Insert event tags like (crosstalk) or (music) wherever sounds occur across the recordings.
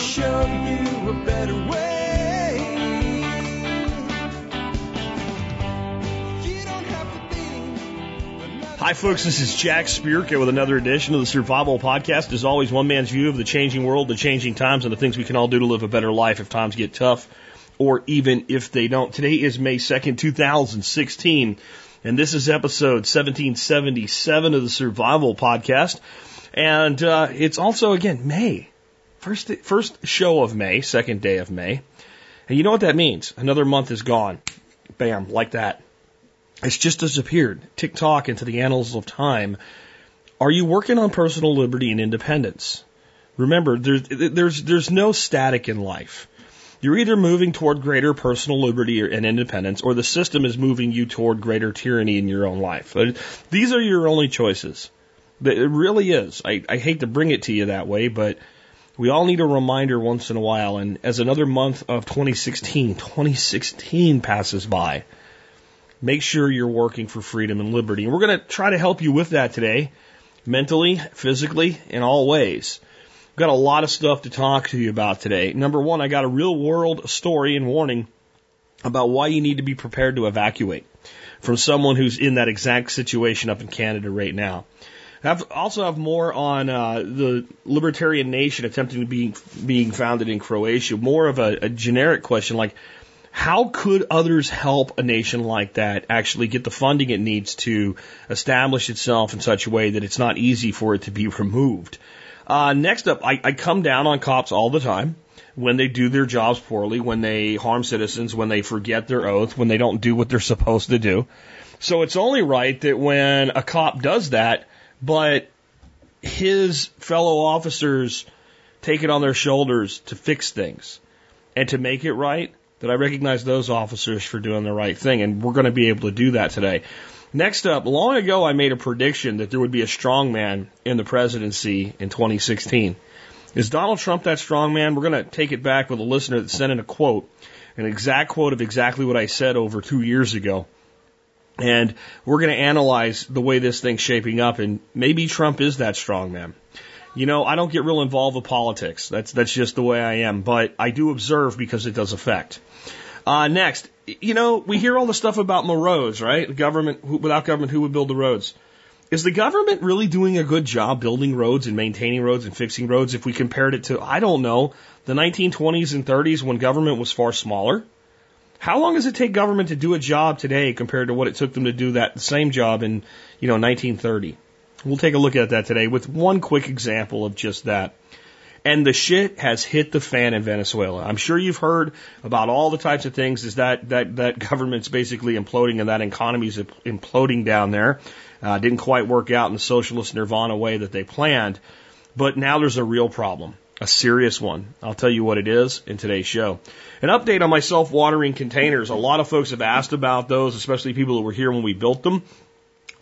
show you a better way. Be Hi, folks. This is Jack Spirko with another edition of the Survival Podcast. As always, one man's view of the changing world, the changing times, and the things we can all do to live a better life if times get tough or even if they don't. Today is May 2nd, 2016, and this is episode 1777 of the Survival Podcast. And uh, it's also, again, May. First, first show of May, second day of May. And you know what that means? Another month is gone. Bam, like that. It's just disappeared. Tick tock into the annals of time. Are you working on personal liberty and independence? Remember, there's, there's, there's no static in life. You're either moving toward greater personal liberty and independence, or the system is moving you toward greater tyranny in your own life. These are your only choices. It really is. I, I hate to bring it to you that way, but we all need a reminder once in a while. And as another month of 2016, 2016 passes by, make sure you're working for freedom and liberty. And we're going to try to help you with that today, mentally, physically, in all ways. We've got a lot of stuff to talk to you about today. Number one, I got a real world story and warning about why you need to be prepared to evacuate from someone who's in that exact situation up in Canada right now. I also have more on uh, the libertarian nation attempting to be being founded in Croatia. More of a, a generic question like, how could others help a nation like that actually get the funding it needs to establish itself in such a way that it's not easy for it to be removed? Uh, next up, I, I come down on cops all the time when they do their jobs poorly, when they harm citizens, when they forget their oath, when they don't do what they're supposed to do. So it's only right that when a cop does that, but his fellow officers take it on their shoulders to fix things and to make it right, that I recognize those officers for doing the right thing. And we're going to be able to do that today. Next up, long ago I made a prediction that there would be a strong man in the presidency in 2016. Is Donald Trump that strong man? We're going to take it back with a listener that sent in a quote, an exact quote of exactly what I said over two years ago. And we're going to analyze the way this thing's shaping up, and maybe Trump is that strong man. You know, I don't get real involved with politics. That's that's just the way I am. But I do observe because it does affect. Uh, next, you know, we hear all the stuff about roads, right? The government, without government, who would build the roads? Is the government really doing a good job building roads and maintaining roads and fixing roads if we compared it to, I don't know, the 1920s and 30s when government was far smaller? How long does it take government to do a job today compared to what it took them to do that same job in, you know, 1930? We'll take a look at that today with one quick example of just that. And the shit has hit the fan in Venezuela. I'm sure you've heard about all the types of things is that, that, that government's basically imploding and that economy's imploding down there. Uh, didn't quite work out in the socialist nirvana way that they planned. But now there's a real problem a serious one. I'll tell you what it is in today's show. An update on my self watering containers. A lot of folks have asked about those, especially people that were here when we built them.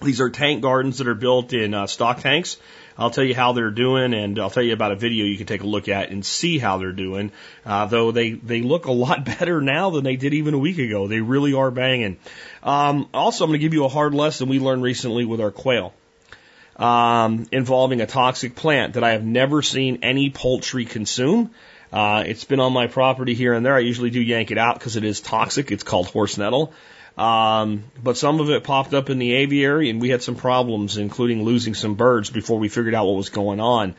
These are tank gardens that are built in uh, stock tanks. I'll tell you how they're doing, and I'll tell you about a video you can take a look at and see how they're doing. Uh, though they they look a lot (laughs) better now than they did even a week ago. They really are banging. Um, also, I'm going to give you a hard lesson we learned recently with our quail um, involving a toxic plant that I have never seen any poultry consume. Uh, it's been on my property here and there. I usually do yank it out because it is toxic. It's called horse nettle. Um, but some of it popped up in the aviary and we had some problems, including losing some birds before we figured out what was going on.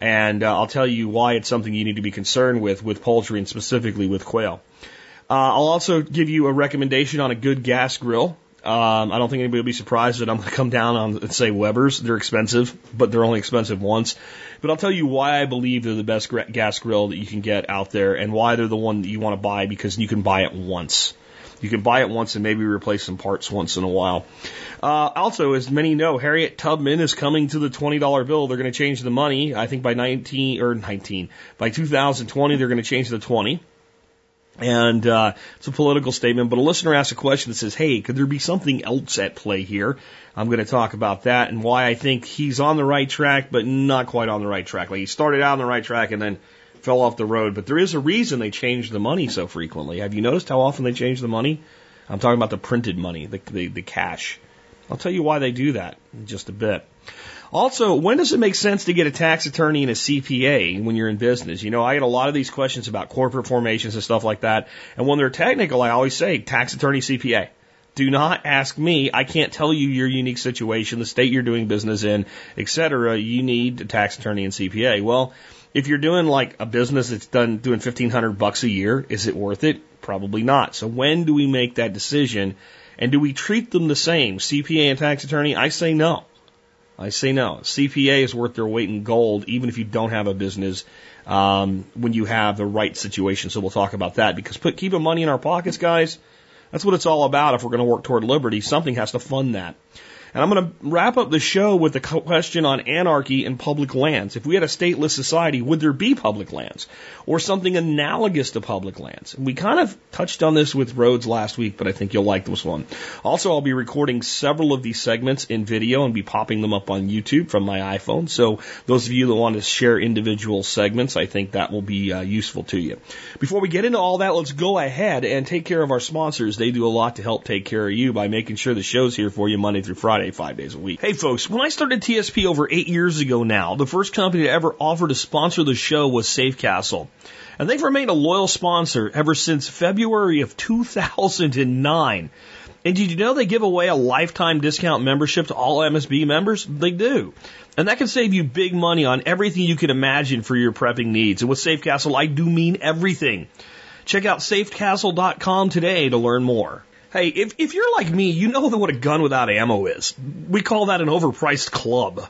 And uh, I'll tell you why it's something you need to be concerned with, with poultry and specifically with quail. Uh, I'll also give you a recommendation on a good gas grill. Um, I don't think anybody will be surprised that I'm going to come down on, let's say, Weber's. They're expensive, but they're only expensive once. But I'll tell you why I believe they're the best gas grill that you can get out there and why they're the one that you want to buy because you can buy it once. You can buy it once and maybe replace some parts once in a while. Uh, also, as many know, Harriet Tubman is coming to the $20 bill. They're going to change the money. I think by 19 or 19, by 2020, they're going to change the 20. And uh, it's a political statement, but a listener asked a question that says, "Hey, could there be something else at play here?" I'm going to talk about that and why I think he's on the right track, but not quite on the right track. Like he started out on the right track and then fell off the road. But there is a reason they change the money so frequently. Have you noticed how often they change the money? I'm talking about the printed money, the the, the cash. I'll tell you why they do that in just a bit. Also, when does it make sense to get a tax attorney and a CPA when you're in business? You know, I get a lot of these questions about corporate formations and stuff like that. And when they're technical, I always say tax attorney, CPA. Do not ask me. I can't tell you your unique situation, the state you're doing business in, et cetera. You need a tax attorney and CPA. Well, if you're doing like a business that's done doing 1500 bucks a year, is it worth it? Probably not. So when do we make that decision? And do we treat them the same? CPA and tax attorney? I say no. I say no. CPA is worth their weight in gold, even if you don't have a business, um, when you have the right situation. So we'll talk about that because put keeping money in our pockets, guys, that's what it's all about. If we're going to work toward liberty, something has to fund that. And I'm going to wrap up the show with a question on anarchy and public lands. If we had a stateless society, would there be public lands or something analogous to public lands? And we kind of touched on this with roads last week, but I think you'll like this one. Also, I'll be recording several of these segments in video and be popping them up on YouTube from my iPhone. So those of you that want to share individual segments, I think that will be uh, useful to you. Before we get into all that, let's go ahead and take care of our sponsors. They do a lot to help take care of you by making sure the show's here for you Monday through Friday days a week. Hey folks, when I started TSP over eight years ago now, the first company to ever offer to sponsor the show was Safecastle. And they've remained a loyal sponsor ever since February of 2009. And did you know they give away a lifetime discount membership to all MSB members? They do. And that can save you big money on everything you can imagine for your prepping needs. And with SafeCastle, I do mean everything. Check out safecastle.com today to learn more. Hey, if, if you're like me, you know what a gun without ammo is. We call that an overpriced club.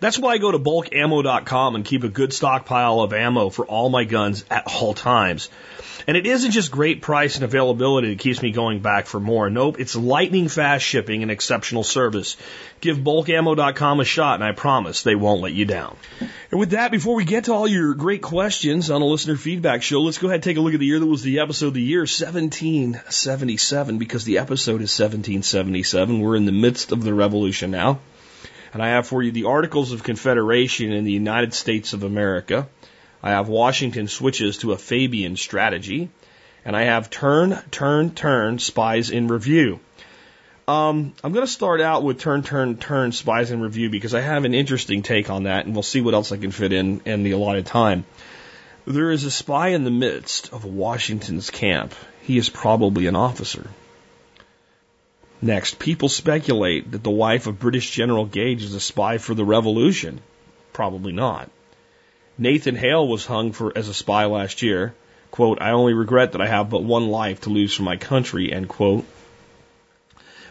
That's why I go to bulkammo.com and keep a good stockpile of ammo for all my guns at all times. And it isn't just great price and availability that keeps me going back for more. Nope, it's lightning fast shipping and exceptional service. Give bulkammo.com a shot and I promise they won't let you down. And with that, before we get to all your great questions on a listener feedback show, let's go ahead and take a look at the year that was the episode of the year, 1777, because the episode is 1777. We're in the midst of the revolution now. And I have for you the Articles of Confederation in the United States of America. I have Washington switches to a Fabian strategy. And I have turn, turn, turn spies in review. Um, I'm going to start out with turn, turn, turn spies in review because I have an interesting take on that, and we'll see what else I can fit in in the allotted time. There is a spy in the midst of Washington's camp. He is probably an officer. Next, people speculate that the wife of British General Gage is a spy for the revolution. Probably not. Nathan Hale was hung for as a spy last year. Quote, I only regret that I have but one life to lose for my country, end quote.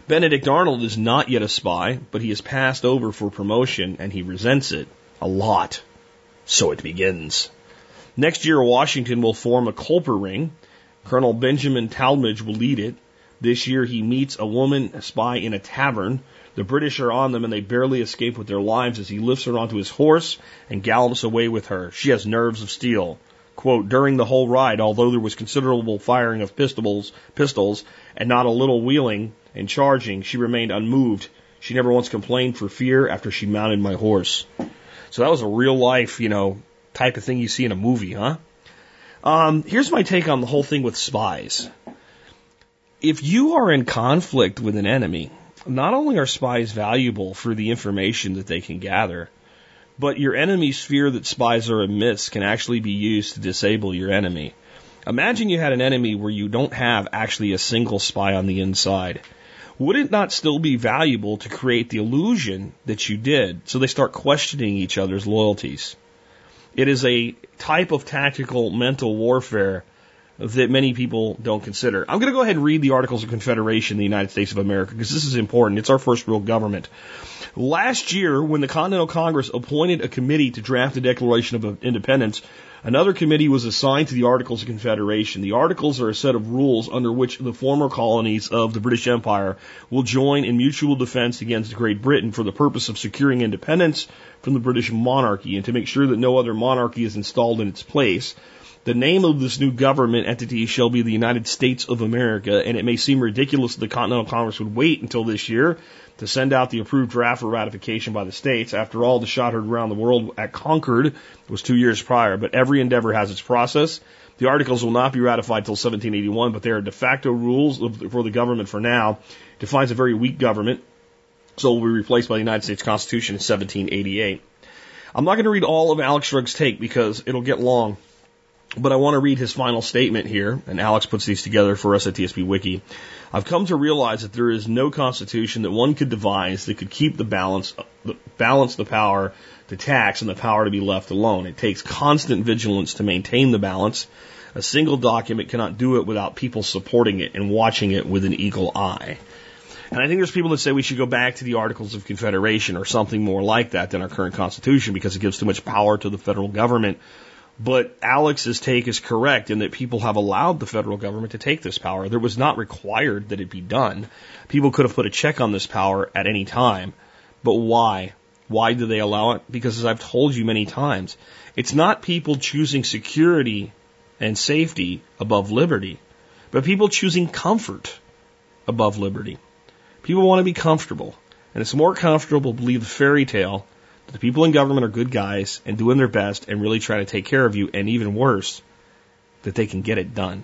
Benedict Arnold is not yet a spy, but he is passed over for promotion and he resents it a lot. So it begins. Next year, Washington will form a Culper ring. Colonel Benjamin Tallmadge will lead it. This year he meets a woman a spy in a tavern. The British are on them and they barely escape with their lives as he lifts her onto his horse and gallops away with her. She has nerves of steel. Quote, during the whole ride, although there was considerable firing of pistols, pistols and not a little wheeling and charging, she remained unmoved. She never once complained for fear after she mounted my horse. So that was a real life, you know, type of thing you see in a movie, huh? Um, here's my take on the whole thing with spies if you are in conflict with an enemy, not only are spies valuable for the information that they can gather, but your enemy's fear that spies are amiss can actually be used to disable your enemy. Imagine you had an enemy where you don't have actually a single spy on the inside. Would it not still be valuable to create the illusion that you did so they start questioning each other's loyalties? It is a type of tactical mental warfare that many people don't consider. I'm going to go ahead and read the Articles of Confederation in the United States of America because this is important. It's our first real government. Last year, when the Continental Congress appointed a committee to draft the Declaration of Independence, another committee was assigned to the Articles of Confederation. The Articles are a set of rules under which the former colonies of the British Empire will join in mutual defense against Great Britain for the purpose of securing independence from the British monarchy and to make sure that no other monarchy is installed in its place. The name of this new government entity shall be the United States of America, and it may seem ridiculous that the Continental Congress would wait until this year to send out the approved draft for ratification by the states. After all, the shot heard around the world at Concord was two years prior, but every endeavor has its process. The articles will not be ratified until 1781, but they are de facto rules for the government for now. It Defines a very weak government So will be replaced by the United States Constitution in 1788. I'm not going to read all of Alex Shrugg's take because it'll get long, but I want to read his final statement here, and Alex puts these together for us at TSP Wiki. I've come to realize that there is no constitution that one could devise that could keep the balance, the, balance the power to tax and the power to be left alone. It takes constant vigilance to maintain the balance. A single document cannot do it without people supporting it and watching it with an eagle eye. And I think there's people that say we should go back to the Articles of Confederation or something more like that than our current Constitution because it gives too much power to the federal government but Alex's take is correct in that people have allowed the federal government to take this power. There was not required that it be done. People could have put a check on this power at any time. But why? Why do they allow it? Because as I've told you many times, it's not people choosing security and safety above liberty, but people choosing comfort above liberty. People want to be comfortable. And it's more comfortable to believe the fairy tale the people in government are good guys and doing their best and really trying to take care of you, and even worse, that they can get it done.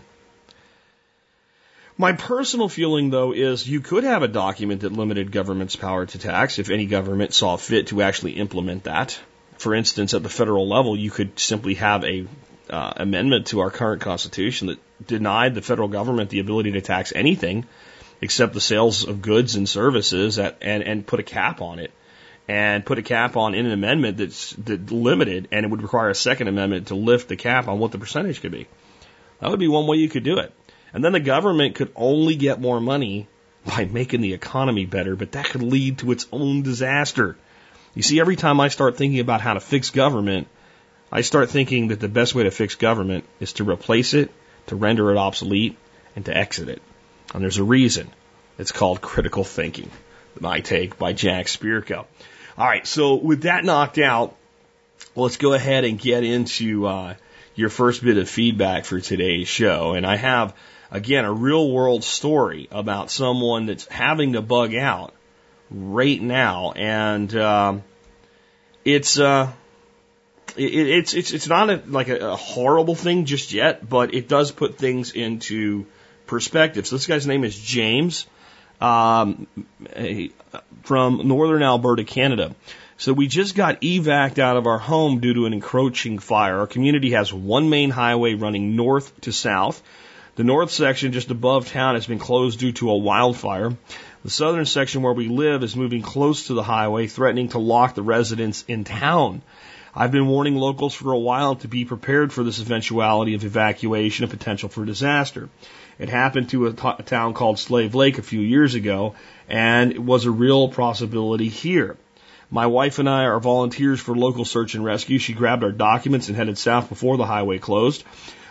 My personal feeling, though, is you could have a document that limited government's power to tax if any government saw fit to actually implement that. For instance, at the federal level, you could simply have a uh, amendment to our current constitution that denied the federal government the ability to tax anything except the sales of goods and services at, and, and put a cap on it and put a cap on in an amendment that's that limited, and it would require a second amendment to lift the cap on what the percentage could be. That would be one way you could do it. And then the government could only get more money by making the economy better, but that could lead to its own disaster. You see, every time I start thinking about how to fix government, I start thinking that the best way to fix government is to replace it, to render it obsolete, and to exit it. And there's a reason. It's called critical thinking. My take by Jack Spirko. All right, so with that knocked out, let's go ahead and get into uh, your first bit of feedback for today's show. And I have, again, a real world story about someone that's having to bug out right now. And um, it's. Uh, it, it's it's it's not a, like a, a horrible thing just yet, but it does put things into perspective. So this guy's name is James um, from northern Alberta, Canada. So we just got evac'd out of our home due to an encroaching fire. Our community has one main highway running north to south. The north section just above town has been closed due to a wildfire. The southern section where we live is moving close to the highway, threatening to lock the residents in town. I've been warning locals for a while to be prepared for this eventuality of evacuation and potential for disaster. It happened to a, t- a town called Slave Lake a few years ago, and it was a real possibility here. My wife and I are volunteers for local search and rescue. She grabbed our documents and headed south before the highway closed.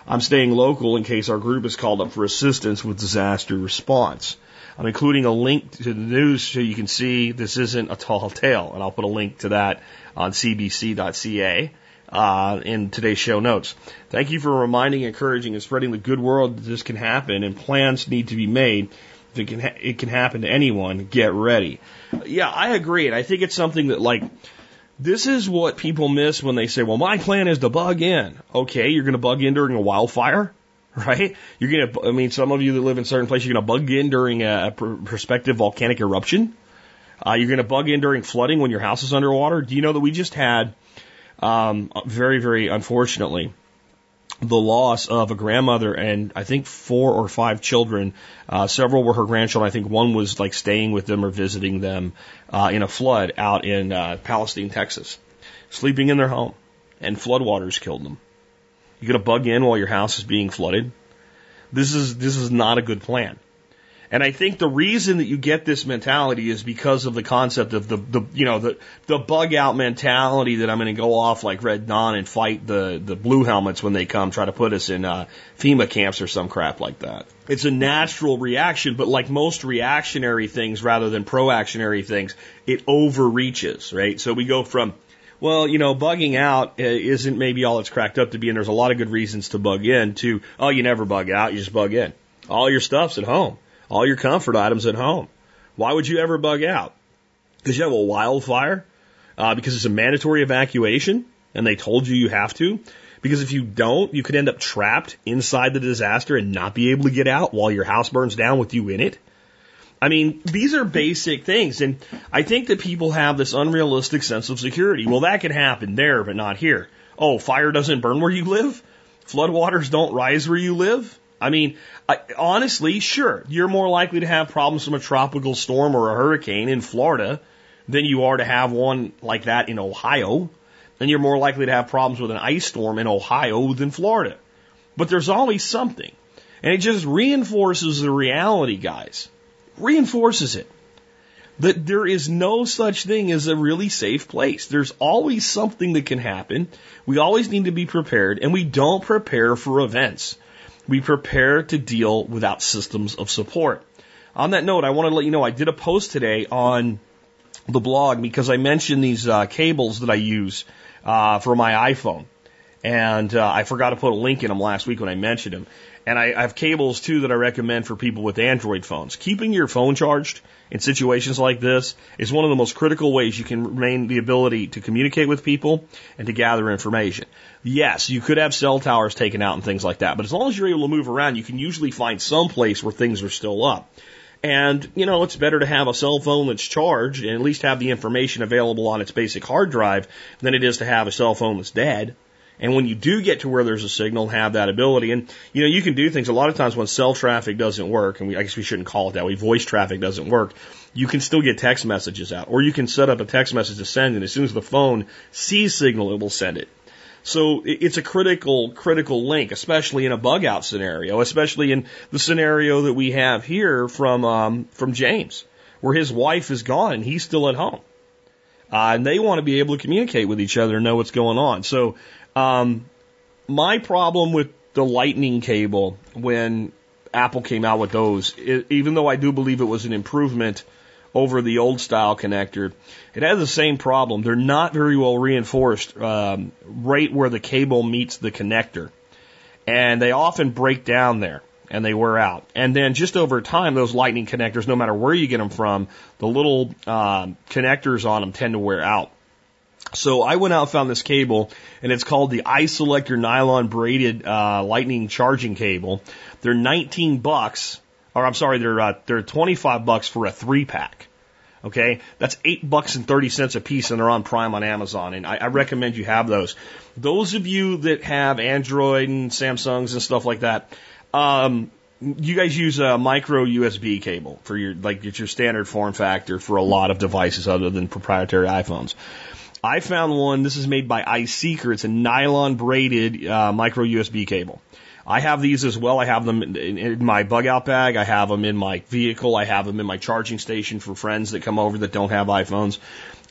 I'm staying local in case our group is called up for assistance with disaster response. I'm including a link to the news so you can see this isn't a tall tale, and I'll put a link to that on cbc.ca uh, in today's show notes. Thank you for reminding, encouraging, and spreading the good word that this can happen and plans need to be made. It can, ha- it can happen to anyone, get ready. Yeah, I agree. And I think it's something that like, this is what people miss when they say, well, my plan is to bug in. Okay, you're going to bug in during a wildfire? (laughs) Right? You're going to, I mean, some of you that live in certain places, you're going to bug in during a prospective volcanic eruption. Uh, you're going to bug in during flooding when your house is underwater. Do you know that we just had um, very, very unfortunately, the loss of a grandmother and I think four or five children. Uh, several were her grandchildren. I think one was like staying with them or visiting them uh, in a flood out in uh, Palestine, Texas, sleeping in their home, and floodwaters killed them. You gonna bug in while your house is being flooded? This is this is not a good plan. And I think the reason that you get this mentality is because of the concept of the, the you know, the, the bug out mentality that I'm going to go off like Red Dawn and fight the, the blue helmets when they come try to put us in uh, FEMA camps or some crap like that. It's a natural reaction, but like most reactionary things rather than proactionary things, it overreaches, right? So we go from, well, you know, bugging out uh, isn't maybe all it's cracked up to be, and there's a lot of good reasons to bug in, to, oh, you never bug out, you just bug in. All your stuff's at home all your comfort items at home. Why would you ever bug out? Because you have a wildfire? Uh, because it's a mandatory evacuation and they told you you have to? Because if you don't, you could end up trapped inside the disaster and not be able to get out while your house burns down with you in it. I mean, these are basic things. And I think that people have this unrealistic sense of security. Well, that can happen there, but not here. Oh, fire doesn't burn where you live? Floodwaters don't rise where you live? I mean, I, honestly, sure, you're more likely to have problems from a tropical storm or a hurricane in Florida than you are to have one like that in Ohio. And you're more likely to have problems with an ice storm in Ohio than Florida. But there's always something. And it just reinforces the reality, guys reinforces it. That there is no such thing as a really safe place. There's always something that can happen. We always need to be prepared, and we don't prepare for events. We prepare to deal without systems of support. On that note, I want to let you know I did a post today on the blog because I mentioned these uh, cables that I use uh, for my iPhone. And uh, I forgot to put a link in them last week when I mentioned them. And I, I have cables too that I recommend for people with Android phones. Keeping your phone charged in situations like this is one of the most critical ways you can remain the ability to communicate with people and to gather information. Yes, you could have cell towers taken out and things like that, but as long as you're able to move around, you can usually find some place where things are still up. And, you know, it's better to have a cell phone that's charged and at least have the information available on its basic hard drive than it is to have a cell phone that's dead. And when you do get to where there's a signal, have that ability. And, you know, you can do things a lot of times when cell traffic doesn't work, and we, I guess we shouldn't call it that way, voice traffic doesn't work, you can still get text messages out. Or you can set up a text message to send, and as soon as the phone sees signal, it will send it. So it's a critical, critical link, especially in a bug out scenario, especially in the scenario that we have here from, um, from James, where his wife is gone and he's still at home. Uh, and they want to be able to communicate with each other and know what's going on. So um, my problem with the lightning cable when Apple came out with those, it, even though I do believe it was an improvement over the old style connector, it has the same problem. They're not very well reinforced um, right where the cable meets the connector. And they often break down there and they wear out. And then just over time, those lightning connectors, no matter where you get them from, the little uh, connectors on them tend to wear out. So I went out and found this cable, and it's called the iSelector nylon braided uh, lightning charging cable. They're 19 bucks, or I'm sorry, they're uh, they're 25 bucks for a three pack. Okay, that's eight bucks and thirty cents a piece, and they're on Prime on Amazon. And I, I recommend you have those. Those of you that have Android and Samsungs and stuff like that, um, you guys use a micro USB cable for your like it's your standard form factor for a lot of devices other than proprietary iPhones. I found one. This is made by iSeeker. It's a nylon braided uh, micro USB cable. I have these as well. I have them in, in, my bug out bag. I have them in my vehicle. I have them in my charging station for friends that come over that don't have iPhones.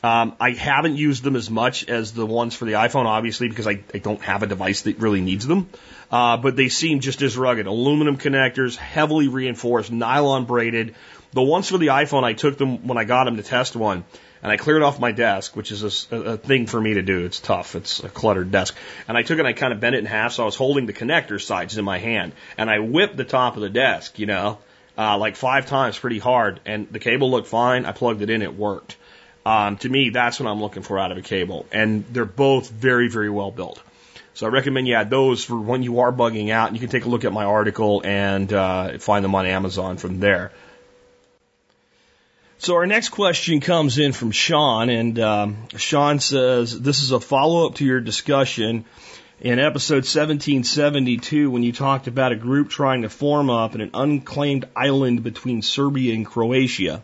Um, I haven't used them as much as the ones for the iPhone, obviously, because I, I don't have a device that really needs them. Uh, but they seem just as rugged. Aluminum connectors, heavily reinforced, nylon braided. The ones for the iPhone, I took them when I got them to test one and I cleared off my desk, which is a, a, thing for me to do. It's tough. It's a cluttered desk. And I took it and I kind of bent it in half, so I was holding the connector sides in my hand, and I whipped the top of the desk, you know, uh, like five times pretty hard, and the cable looked fine. I plugged it in, it worked. Um, to me, that's what I'm looking for out of a cable, and they're both very, very well built. So I recommend you add those for when you are bugging out. And you can take a look at my article and uh, find them on Amazon from there. So our next question comes in from Sean, and um, Sean says this is a follow up to your discussion in episode 1772 when you talked about a group trying to form up in an unclaimed island between Serbia and Croatia.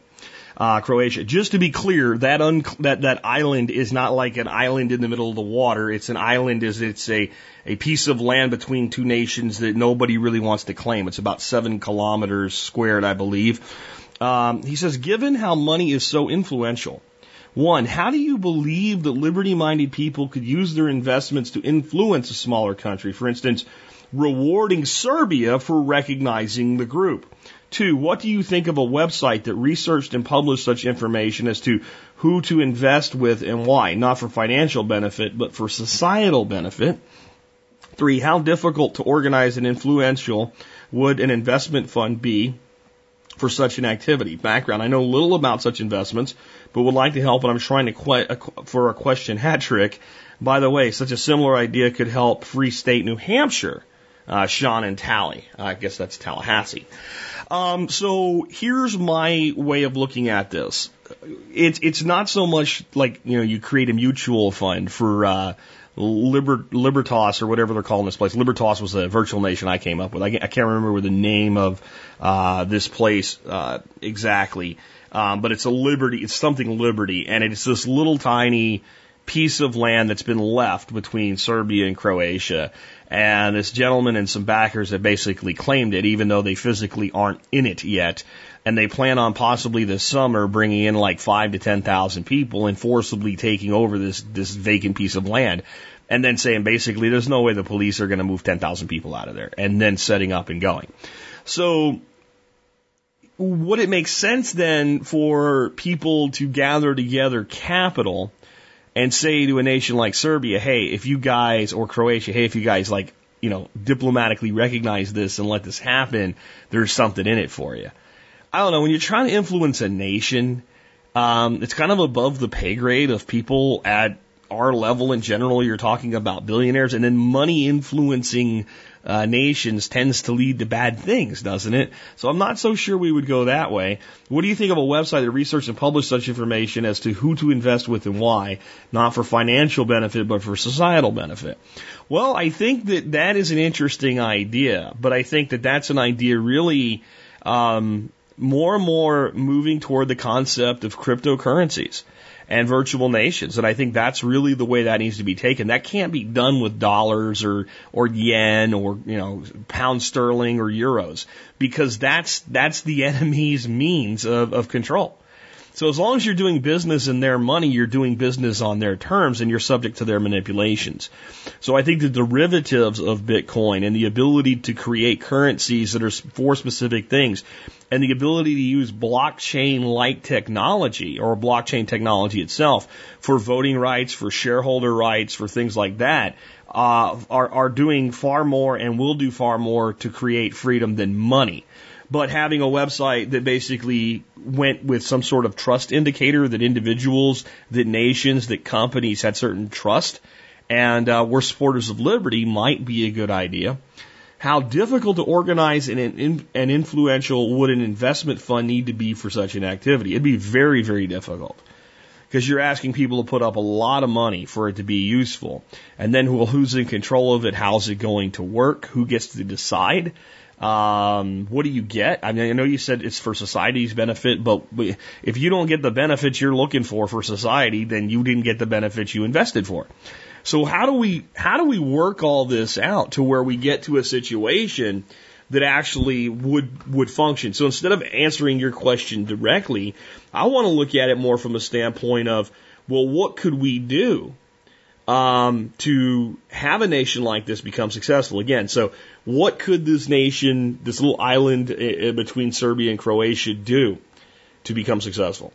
Uh, Croatia. Just to be clear, that un- that that island is not like an island in the middle of the water. It's an island as it's a a piece of land between two nations that nobody really wants to claim. It's about seven kilometers squared, I believe. Um, he says, given how money is so influential, one, how do you believe that liberty minded people could use their investments to influence a smaller country? For instance, rewarding Serbia for recognizing the group. Two, what do you think of a website that researched and published such information as to who to invest with and why? Not for financial benefit, but for societal benefit. Three, how difficult to organize and influential would an investment fund be? For such an activity. Background, I know little about such investments, but would like to help and I'm trying to que- for a question hat trick. By the way, such a similar idea could help Free State New Hampshire uh, Sean and Tally. I guess that's Tallahassee. Um, so here's my way of looking at this. It's it's not so much like you know you create a mutual fund for uh, Liber, Libertas or whatever they're calling this place. Libertas was the virtual nation I came up with. I, I can't remember the name of uh, this place uh, exactly, um, but it's a Liberty. It's something Liberty, and it's this little tiny piece of land that's been left between Serbia and Croatia. And this gentleman and some backers have basically claimed it, even though they physically aren't in it yet. And they plan on possibly this summer bringing in like five to ten thousand people and forcibly taking over this this vacant piece of land, and then saying basically there's no way the police are going to move ten thousand people out of there, and then setting up and going. So would it make sense then for people to gather together capital and say to a nation like Serbia, hey, if you guys, or Croatia, hey, if you guys like, you know, diplomatically recognize this and let this happen, there's something in it for you. I don't know, when you're trying to influence a nation, um, it's kind of above the pay grade of people at our level in general. You're talking about billionaires and then money influencing uh, nations tends to lead to bad things, doesn't it? So I'm not so sure we would go that way. What do you think of a website that researches and publishes such information as to who to invest with and why, not for financial benefit, but for societal benefit? Well, I think that that is an interesting idea, but I think that that's an idea really, um, more and more moving toward the concept of cryptocurrencies and virtual nations. And I think that's really the way that needs to be taken. That can't be done with dollars or, or yen or, you know, pound sterling or euros because that's, that's the (laughs) enemy's means of, of control. So as long as you're doing business in their money, you're doing business on their terms and you're subject to their manipulations. So I think the derivatives of Bitcoin and the ability to create currencies that are for specific things and the ability to use blockchain like technology or blockchain technology itself for voting rights, for shareholder rights, for things like that, uh, are, are doing far more and will do far more to create freedom than money but having a website that basically went with some sort of trust indicator that individuals, that nations, that companies had certain trust and uh, were supporters of liberty might be a good idea. How difficult to organize and, and influential would an investment fund need to be for such an activity? It'd be very, very difficult because you're asking people to put up a lot of money for it to be useful. And then, well, who's in control of it? How's it going to work? Who gets to decide? Um, what do you get? I mean, I know you said it's for society's benefit, but if you don't get the benefits you're looking for for society, then you didn't get the benefits you invested for. So how do we how do we work all this out to where we get to a situation that actually would would function? So instead of answering your question directly, I want to look at it more from a standpoint of, well, what could we do um, to have a nation like this become successful again? So what could this nation, this little island between Serbia and Croatia, do to become successful?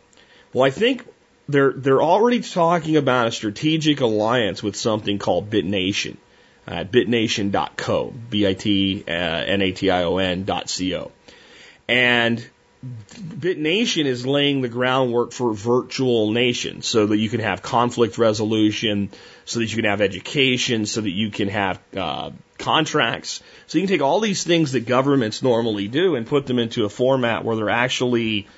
Well, I think they're they're already talking about a strategic alliance with something called BitNation at bitnation.co, b-i-t-n-a-t-i-o-n dot c-o. And BitNation is laying the groundwork for virtual nations so that you can have conflict resolution, so that you can have education, so that you can have uh, contracts. So you can take all these things that governments normally do and put them into a format where they're actually,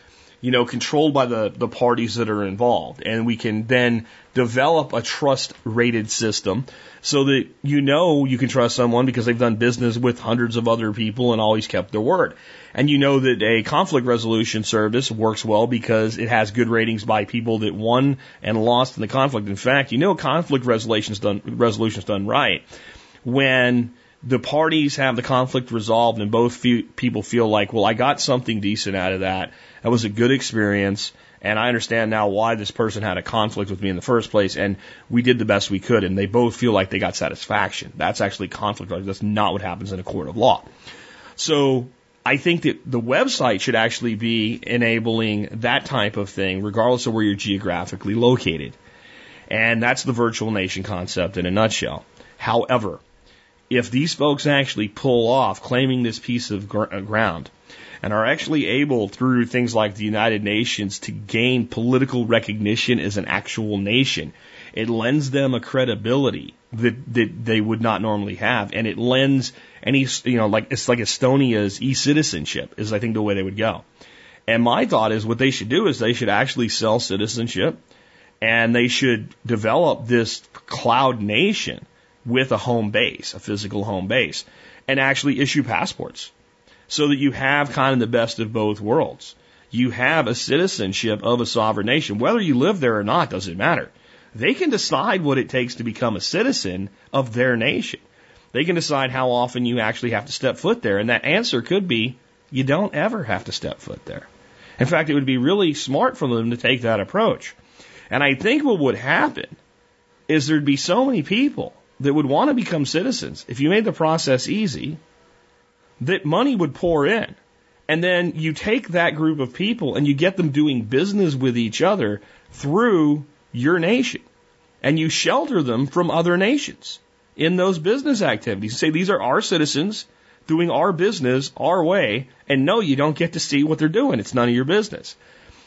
you know, controlled by the, the parties that are involved. And we can then develop a trust rated system so that you know you can trust someone because they've done business with hundreds of other people and always kept their word. And you know that a conflict resolution service works well because it has good ratings by people that won and lost in the conflict. In fact, you know conflict resolutions done resolutions done right when the parties have the conflict resolved and both fe- people feel like, well, I got something decent out of that. That was a good experience. And I understand now why this person had a conflict with me in the first place. And we did the best we could. And they both feel like they got satisfaction. That's actually conflict. That's not what happens in a court of law. So I think that the website should actually be enabling that type of thing, regardless of where you're geographically located. And that's the virtual nation concept in a nutshell. However, if these folks actually pull off claiming this piece of gr- uh, ground and are actually able through things like the United Nations to gain political recognition as an actual nation It lends them a credibility that, that they would not normally have. And it lends any, you know, like, it's like Estonia's e-citizenship is, I think, the way they would go. And my thought is what they should do is they should actually sell citizenship and they should develop this cloud nation with a home base, a physical home base, and actually issue passports so that you have kind of the best of both worlds. You have a citizenship of a sovereign nation. Whether you live there or not doesn't matter. They can decide what it takes to become a citizen of their nation. They can decide how often you actually have to step foot there. And that answer could be you don't ever have to step foot there. In fact, it would be really smart for them to take that approach. And I think what would happen is there'd be so many people that would want to become citizens if you made the process easy that money would pour in. And then you take that group of people and you get them doing business with each other through your nation. And you shelter them from other nations in those business activities. You say these are our citizens doing our business our way. And no, you don't get to see what they're doing. It's none of your business.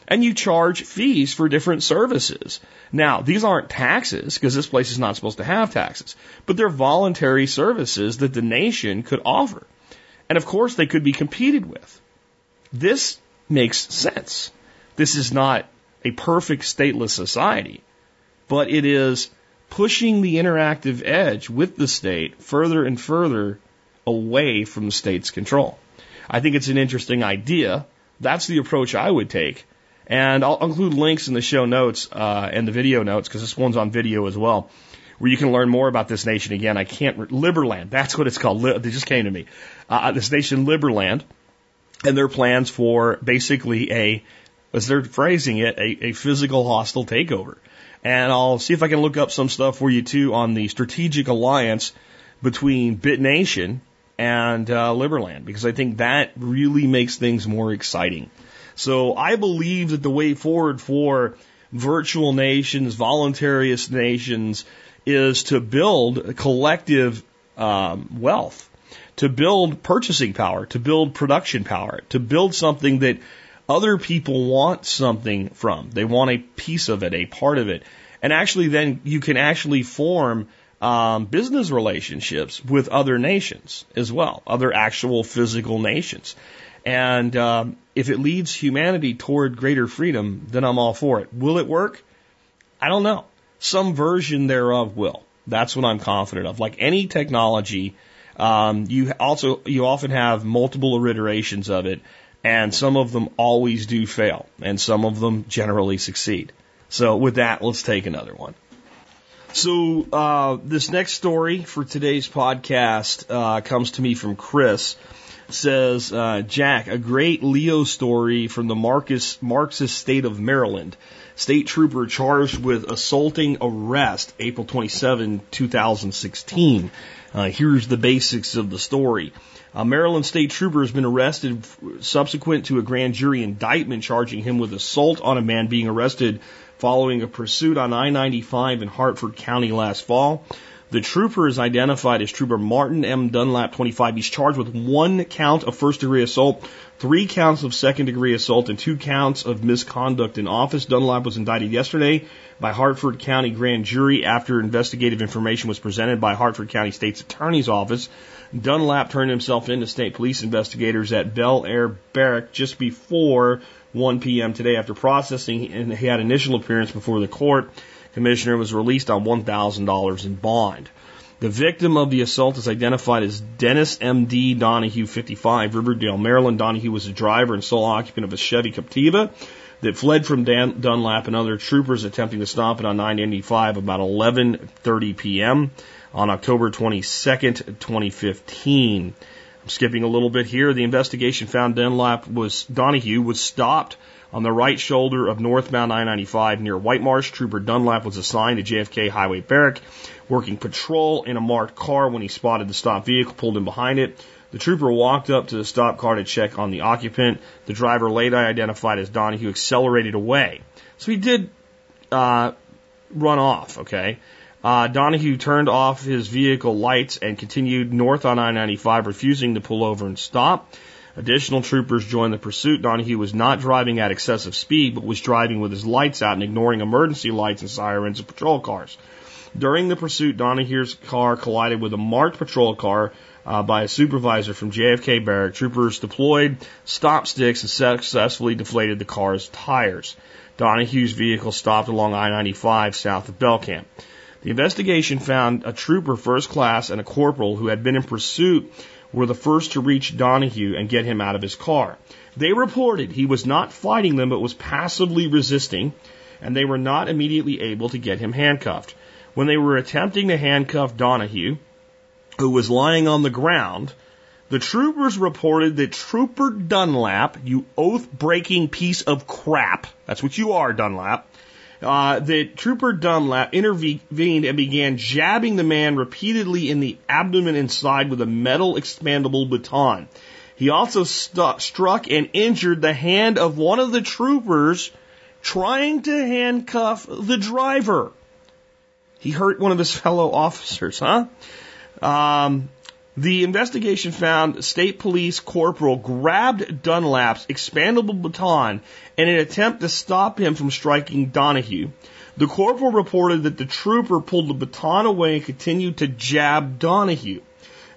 And you charge fees for different services. Now, these aren't taxes because this place is not supposed to have taxes, but they're voluntary services that the nation could offer. And of course, they could be competed with. This makes sense. This is not a perfect stateless society, but it is pushing the interactive edge with the state further and further away from the state's control. I think it's an interesting idea. That's the approach I would take. And I'll include links in the show notes uh, and the video notes because this one's on video as well, where you can learn more about this nation. Again, I can't Re- Liberland. That's what it's called. They just came to me. Uh, this nation, Liberland, and their plans for basically a, as they're phrasing it, a, a physical hostile takeover. And I'll see if I can look up some stuff for you too on the strategic alliance between BitNation and uh, Liberland because I think that really makes things more exciting. So I believe that the way forward for virtual nations, voluntarist nations, is to build collective um, wealth, to build purchasing power, to build production power, to build something that other people want something from. They want a piece of it, a part of it. And actually, then you can actually form um, business relationships with other nations as well, other actual physical nations. And um, if it leads humanity toward greater freedom, then I'm all for it. Will it work? I don't know. Some version thereof will. That's what I'm confident of. Like any technology, um, you also you often have multiple iterations of it, and some of them always do fail, and some of them generally succeed. So with that, let's take another one. So uh, this next story for today's podcast uh, comes to me from Chris. Says uh, Jack, a great Leo story from the Marcus, Marxist state of Maryland. State trooper charged with assaulting arrest, April 27, 2016. Uh, here's the basics of the story. A Maryland state trooper has been arrested subsequent to a grand jury indictment charging him with assault on a man being arrested following a pursuit on I-95 in Harford County last fall. The trooper is identified as Trooper Martin M. Dunlap, 25. He's charged with one count of first degree assault, three counts of second degree assault, and two counts of misconduct in office. Dunlap was indicted yesterday by Harford County Grand Jury after investigative information was presented by Harford County State's Attorney's Office. Dunlap turned himself in to state police investigators at Bel Air Barrack just before 1 p.m. today after processing, and he had initial appearance before the court. Commissioner was released on $1,000 in bond. The victim of the assault is identified as Dennis M.D. Donahue, 55, Riverdale, Maryland. Donahue was a driver and sole occupant of a Chevy Captiva that fled from Dan- Dunlap and other troopers attempting to stop it on 985 about 11:30 p.m. on October 22nd, 2015 I'm skipping a little bit here. The investigation found Dunlap was Donahue was stopped on the right shoulder of northbound I-95 near White Marsh. Trooper Dunlap was assigned to JFK Highway Barrack, working patrol in a marked car when he spotted the stopped vehicle, pulled in behind it. The trooper walked up to the stopped car to check on the occupant. The driver, later identified as Donahue, accelerated away. So he did uh, run off, okay? Uh, Donahue turned off his vehicle lights and continued north on I-95, refusing to pull over and stop. Additional troopers joined the pursuit. Donahue was not driving at excessive speed, but was driving with his lights out and ignoring emergency lights and sirens of patrol cars. During the pursuit, Donahue's car collided with a marked patrol car uh, by a supervisor from JFK Barrack. Troopers deployed stop sticks and successfully deflated the car's tires. Donahue's vehicle stopped along I-95 south of Belcamp. The investigation found a trooper first class and a corporal who had been in pursuit were the first to reach Donahue and get him out of his car. They reported he was not fighting them but was passively resisting, and they were not immediately able to get him handcuffed. When they were attempting to handcuff Donahue, who was lying on the ground, the troopers reported that Trooper Dunlap, you oath breaking piece of crap, that's what you are, Dunlap, uh, that Trooper Dunlap intervened and began jabbing the man repeatedly in the abdomen and side with a metal expandable baton. He also st- struck and injured the hand of one of the troopers trying to handcuff the driver. He hurt one of his (laughs) fellow officers, huh? Um, the investigation found state police corporal grabbed Dunlap's expandable baton in an attempt to stop him from striking Donahue. The corporal reported that the trooper pulled the baton away and continued to jab Donahue.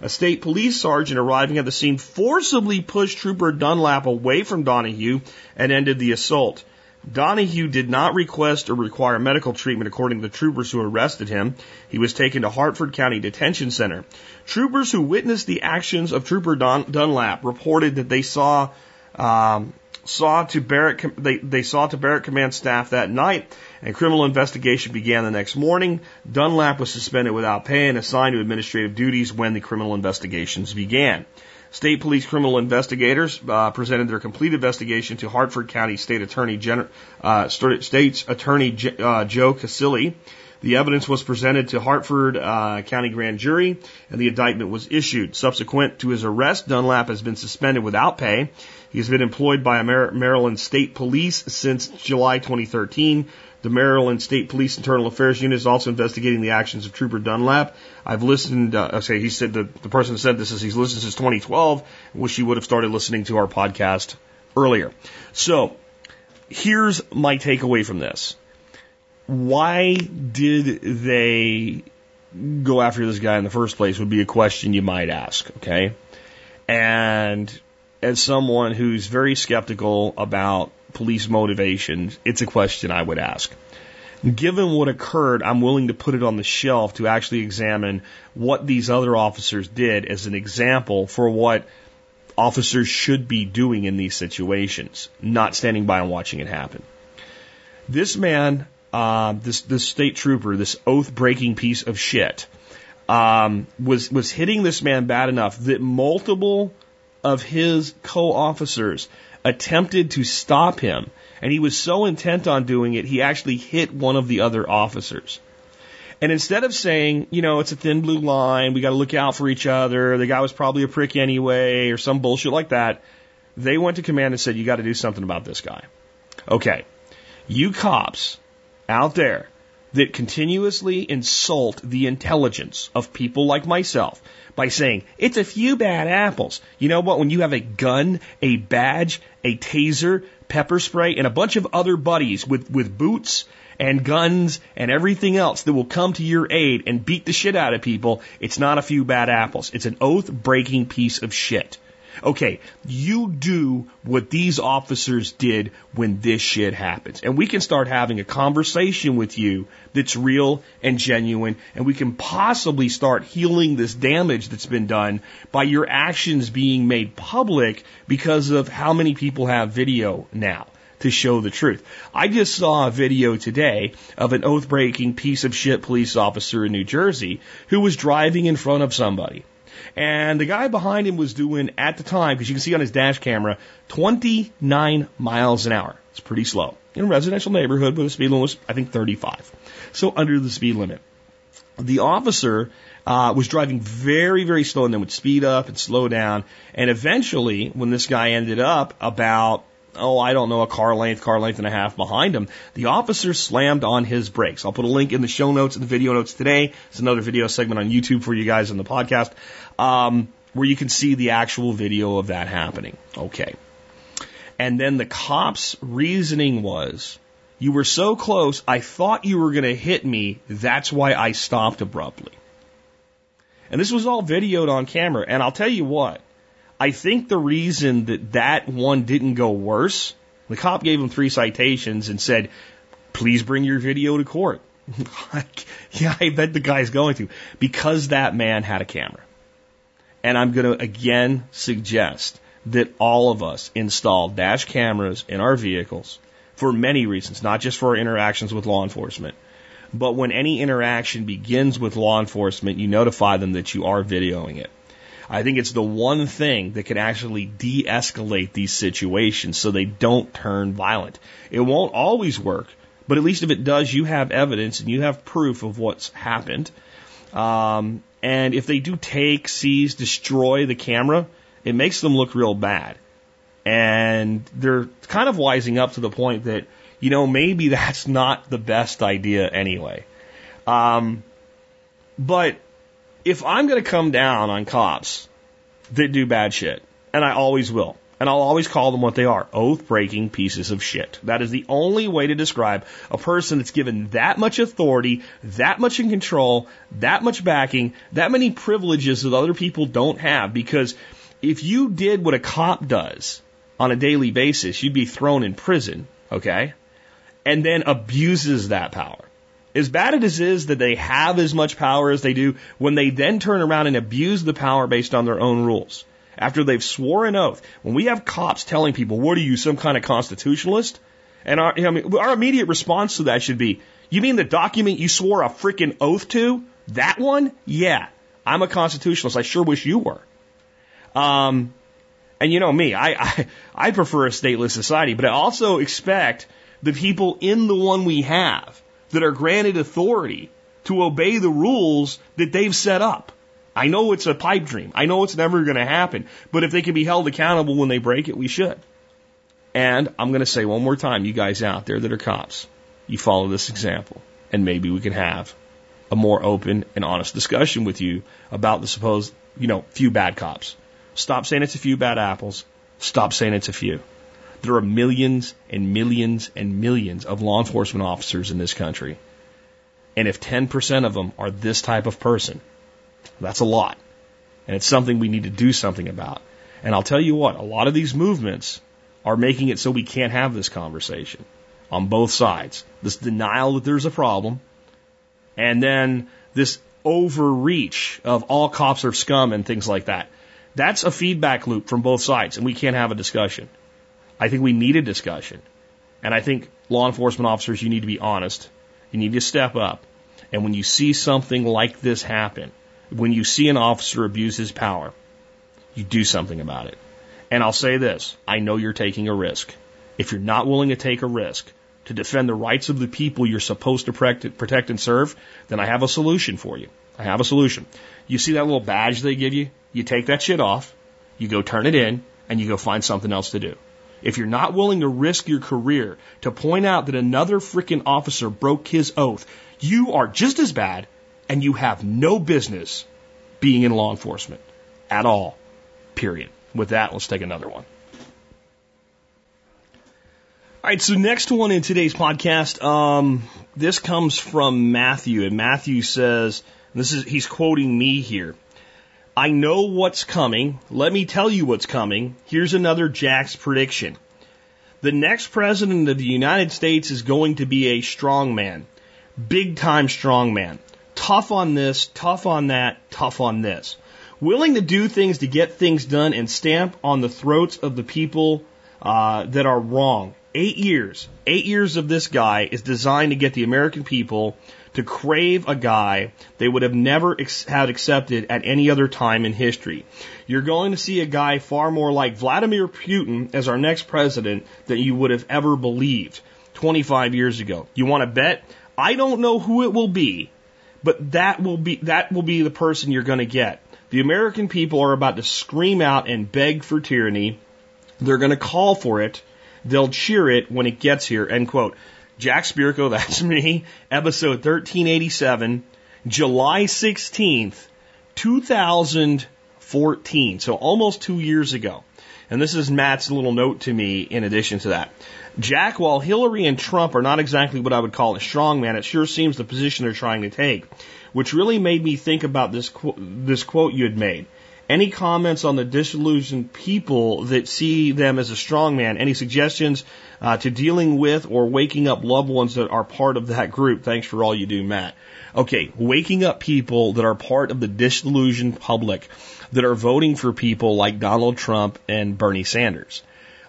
A state police sergeant arriving at the scene forcibly pushed Trooper Dunlap away from Donahue and ended the assault. Donahue did not request or require medical treatment according to the troopers who arrested him. He was taken to Harford County Detention Center. Troopers who witnessed the actions of Trooper Dun- Dunlap reported that they saw um, saw to Barrack they, they saw to Barrack Command staff that night, and criminal investigation began the next morning. Dunlap was suspended without pay and assigned to administrative duties when the criminal investigations began. State police criminal investigators uh, presented their complete investigation to Harford County State Attorney Gen- uh, State's Attorney J- uh, Joe Cassilly. The evidence was presented to Harford uh, County Grand Jury, and the indictment was issued. Subsequent to his arrest, Dunlap has been suspended without pay. He has been employed by Maryland State Police since July 2013. The Maryland State Police Internal Affairs Unit is also investigating the actions of Trooper Dunlap. I've listened, uh, okay, he said the, the person said this is he's listened since 2012. Wish he would have started listening to our podcast earlier. So, here's my takeaway from this. Why did they go after this guy in the first place would be a question you might ask, okay? And as someone who's very skeptical about police motivation, it's a question I would ask. Given what occurred, I'm willing to put it on the shelf to actually examine what these other officers did as an example for what officers should be doing in these situations, not standing by and watching it happen. This man, uh, this this state trooper, this oath breaking piece of shit, um, was was hitting this man bad enough that multiple of his co-officers attempted to stop him, and he was so intent on doing it, he actually hit one of the other officers. And instead of saying, you know, it's a thin blue line, we got to look out for each other, the guy was probably a prick anyway, or some bullshit like that, they went to command and said, you got to do something about this guy. Okay. You cops out there that continuously insult the intelligence of people like myself by saying, it's a few bad apples. You know what? When you have a gun, a badge, a taser, pepper spray, and a bunch of other buddies with, with boots and guns and everything else that will come to your aid and beat the shit out of people, it's not a few bad apples. It's an oath breaking piece of shit. Okay, you do what these officers did when this shit happens. And we can start having a conversation with you that's real and genuine, and we can possibly start healing this damage that's been done by your actions being made public because of how many people have video now to show the truth. I just saw a video today of an oath breaking piece of shit police officer in New Jersey who was driving in front of somebody. And the guy behind him was doing, at the time, because you can see on his dash camera, 29 miles an hour. It's pretty slow. In a residential neighborhood where the speed limit was, I think, 35. So under the speed limit. The officer uh, was driving very, very slow and then would speed up and slow down. And eventually, when this guy ended up about oh, I don't know, a car length, car length and a half behind him, the officer slammed on his brakes. I'll put a link in the show notes and the video notes today. It's another video segment on YouTube for you guys in the podcast. Um, where you can see the actual video of that happening. Okay. And then the cop's reasoning was, you were so close, I thought you were going to hit me. That's why I stopped abruptly. And this was all videoed on camera. And I'll tell you what, I think the reason that that one didn't go worse, the cop gave him three citations and said, please bring your video to court. (laughs) yeah, I bet the guy's going to because that man had a camera. And I'm going to again suggest that all of us install dash cameras in our vehicles for many reasons, not just for our interactions with law enforcement. But when any interaction begins with law enforcement, you notify them that you are videoing it. I think it's the one thing that can actually de escalate these situations so they don't turn violent. It won't always work, but at least if it does, you have evidence and you have proof of what's happened. Um, and if they do take, seize, destroy the camera, it makes them look real bad. And they're kind of wising up to the point that, you know, maybe (laughs) that's not the best idea anyway. Um, but if I'm going to come down on cops that do bad shit, and I always will, and I'll always call them what they are oath breaking pieces of shit. That is the only way to describe a person that's given that much authority, that much in control, that much backing, that many privileges that other people don't have. Because if you did what a cop does on a daily basis, you'd be thrown in prison, okay? And then abuses that power. As bad as it is that they have as much power as they do, when they then turn around and abuse the power based on their own rules, after they've swore an oath, when we have cops telling people, what are you, some kind of constitutionalist? And our, I mean, our immediate response to that should be, you mean the document you swore a freaking oath to? That one? Yeah. I'm a constitutionalist. I sure wish you were. Um, and you know me, I, I, I prefer a stateless society, but I also expect the people in the one we have that are granted authority to obey the rules that they've set up. I know it's a pipe dream. I know it's never going to happen. But if they can be held accountable when they break it, we should. And I'm going to say one more time, you guys out there that are cops, you follow this example, and maybe we can have a more open and honest discussion with you about the supposed, you know, few bad cops. Stop saying it's a few bad apples. Stop saying it's a few. There are millions and millions and millions of law enforcement officers in this country. And if 10% of them are this type of person, that's a lot. And it's something we need to do something about. And I'll tell you what, a lot of these movements are making it so we can't have this conversation on both sides. This denial that there's a problem, and then this overreach of all cops are scum and things like that. That's a feedback loop from both sides, and we can't have a discussion. I think we need a discussion. And I think law enforcement officers, you need to be honest. You need to step up. And when you see something like this happen, when you see an officer abuse his power, you do something about it. And I'll say this I know you're taking a risk. If you're not willing to take a risk to defend the rights of the people you're supposed to protect and serve, then I have a solution for you. I have a solution. You see that little badge they give you? You take that shit off, you go turn it in, and you go find something else to do. If you're not willing to risk your career to point out that another freaking officer broke his oath, you are just as bad and you have no business being in law enforcement at all. Period. With that, let's take another one. All right, so next one in today's podcast, um, this comes from Matthew, and Matthew says, this is he's quoting me here. I know what's coming. Let me tell you what's coming. Here's another Jack's prediction. The next president of the United States is going to be a strong man. Big time strong man. Tough on this, tough on that, tough on this. Willing to do things to get things done and stamp on the throats of the people uh, that are wrong. Eight years, eight years of this guy is designed to get the American people to crave a guy they would have never ex- had accepted at any other time in history. You're going to see a guy far more like Vladimir Putin as our next president than you would have ever believed 25 years ago. You want to bet? I don't know who it will be, but that will be that will be the person you're going to get. The American people are about to scream out and beg for tyranny. They're going to call for it. They'll cheer it when it gets here. End quote. Jack Spirko, (laughs) that's me. Episode 1387, July 16th, 2014, so almost two years ago. And this is Matt's little note to me in addition to that. Jack, while Hillary and Trump are not exactly what I would call a strongman, it sure seems the position they're trying to take, which really made me think about this, qu- this quote you had made. Any comments on the disillusioned people that see them as a strongman? Any suggestions uh, to dealing with or waking up loved ones that are part of that group? Thanks for all you do, Matt. Okay, waking up people that are part of the disillusioned public that are voting for people like Donald Trump and Bernie Sanders.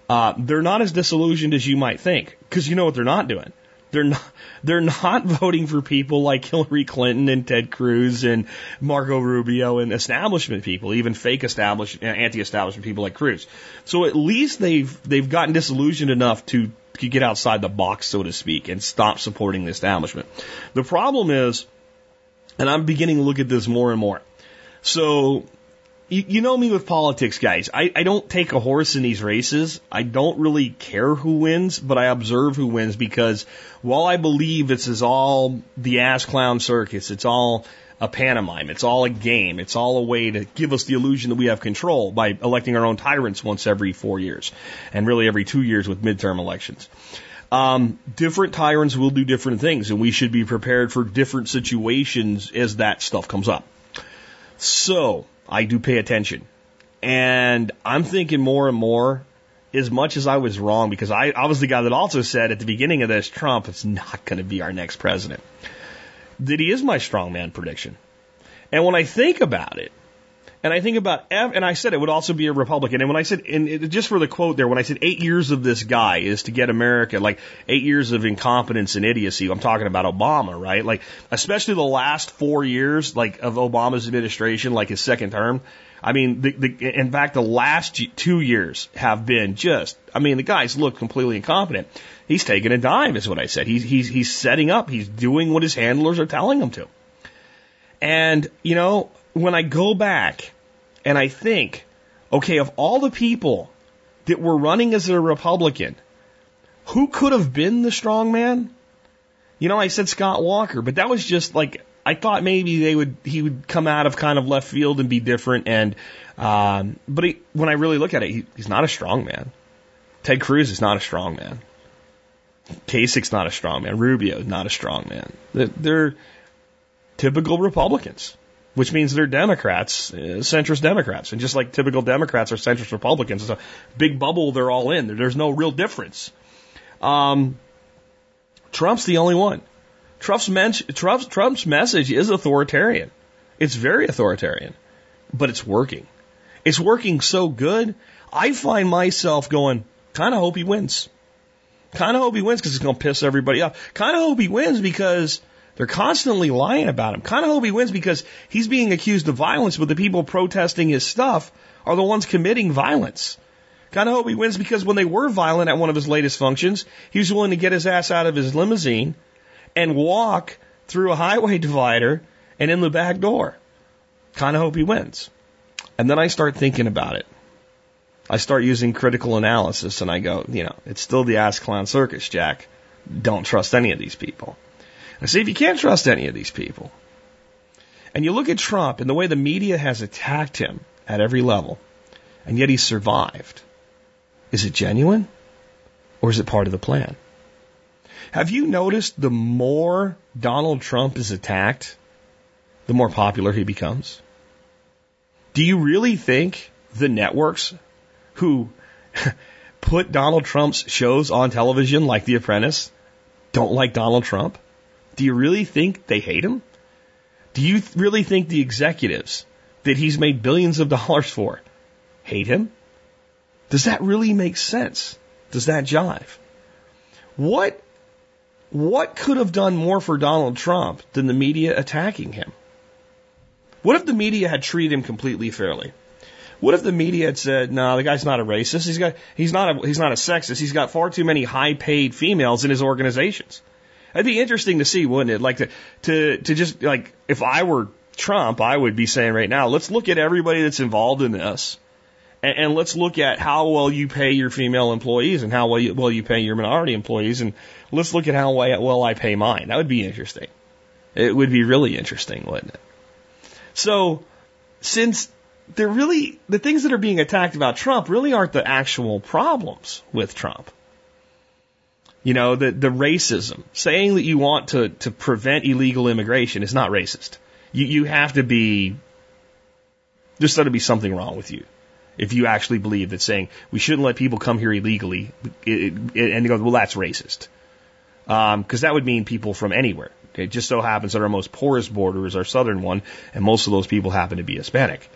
Uh, they're not as disillusioned as you might think, because you know what they're not doing. They're not, they're not (laughs) voting for people like Hillary Clinton and Ted Cruz and Marco Rubio and establishment people, even fake establishment, anti-establishment people like Cruz. So at least they've, they've gotten disillusioned enough to, to get outside the box, so to speak, and stop supporting the establishment. The problem is, and I'm beginning to look at this more and more. So you, know me with politics, guys. I, I don't take a horse in these races. I don't really care who wins, but I observe who wins because while I believe this is all the ass clown circus, it's all a pantomime, it's all a game, it's all a way to give us the illusion that we have control by electing our own tyrants once every four years, and really every two years with midterm elections. Um, different tyrants will do different things, and we should be prepared for different situations as that stuff comes up. So, I do pay attention. And I'm thinking more and more, as much as I was wrong, because I, I was the guy that also said at the beginning of this, Trump is not going to be our next president. That he is my strongman prediction. And when I think about it, and I think about, and I said it would also be a Republican. And when I said, and just for the quote there, when I said eight years of this guy is to get America, like eight years of incompetence and idiocy, I'm talking about Obama, right? Like, especially the last four years, like, of Obama's administration, like his second term. I mean, the, the, in fact, the last two years have been just, I mean, the guys looked completely incompetent. He's taking a dive, is what I said. He's, he's, he's setting up. He's doing what his handlers are telling him to. And, you know, when I go back and I think, okay, of all the people that were running as a Republican, who could have been the strong man? You know, I said Scott Walker, but that was just like I thought maybe they would he would come out of kind of left field and be different. And um, but he, when I really look at it, he, he's not a strong man. Ted Cruz is not a strong man. Kasich's not a strong man. Rubio not a strong man. They're, they're typical Republicans which means they're Democrats, uh, centrist Democrats. And just like typical Democrats are centrist Republicans, it's a big bubble they're all in. There's no real difference. Um, Trump's the only one. Trump's, men- Trump's, Trump's message is authoritarian. It's very authoritarian, but it's working. It's working so good. I find myself going, kind of hope he wins. Kind of hope he wins because it's going to piss everybody off. Kind of hope he wins because they're constantly lying about him. Kind of hope he wins because he's being accused of violence, but the people protesting his stuff are the ones committing violence. Kind of hope he wins because when they were violent at one of his latest functions, he was willing to get his ass out of his limousine and walk through a highway (laughs) divider and in the back door. Kind of hope he wins. And then I start thinking about it. I start using critical analysis and I go, you know, it's still the ass clown circus, Jack. Don't trust any of these people. I see if you can't trust any of these people. And you look at Trump and the way the media has attacked him at every level, and yet he survived. Is it genuine? Or is it part of the plan? Have you noticed the more Donald Trump is attacked, the more popular he becomes? Do you really think the networks who (laughs) put Donald Trump's shows on television, like The Apprentice, don't like Donald Trump? Do you really think they hate him? Do you really think the executives that he's made billions of dollars for hate him? Does that really make sense? Does that jive? What what could have done more for Donald Trump than the media attacking him? What if the media had treated him completely fairly? What if the media had said, "No, the guy's not a racist. He's got he's not a he's not a sexist. He's got far too many high-paid females in his organizations." That'd be interesting to see, wouldn't it? Like to to to just like if I were Trump, I would be saying right now, let's look at everybody that's involved in this, and, and let's look at how well you pay your female employees and how well you, well you pay your minority employees, and let's look at how well I pay mine. That would be interesting. It would be really interesting, wouldn't it? So, since they're really, the things that are being attacked about Trump really aren't the actual problems with Trump. You know, the, the racism. Saying that you want to, to prevent illegal immigration is not racist. You, you have to be, there's got to be something wrong with you. If you actually believe that saying we shouldn't let people come here illegally, it, it, and you go, well, that's racist. Because um, that would mean people from anywhere. It just so happens that our most porous border is our southern one, and most of those people happen to be Hispanic.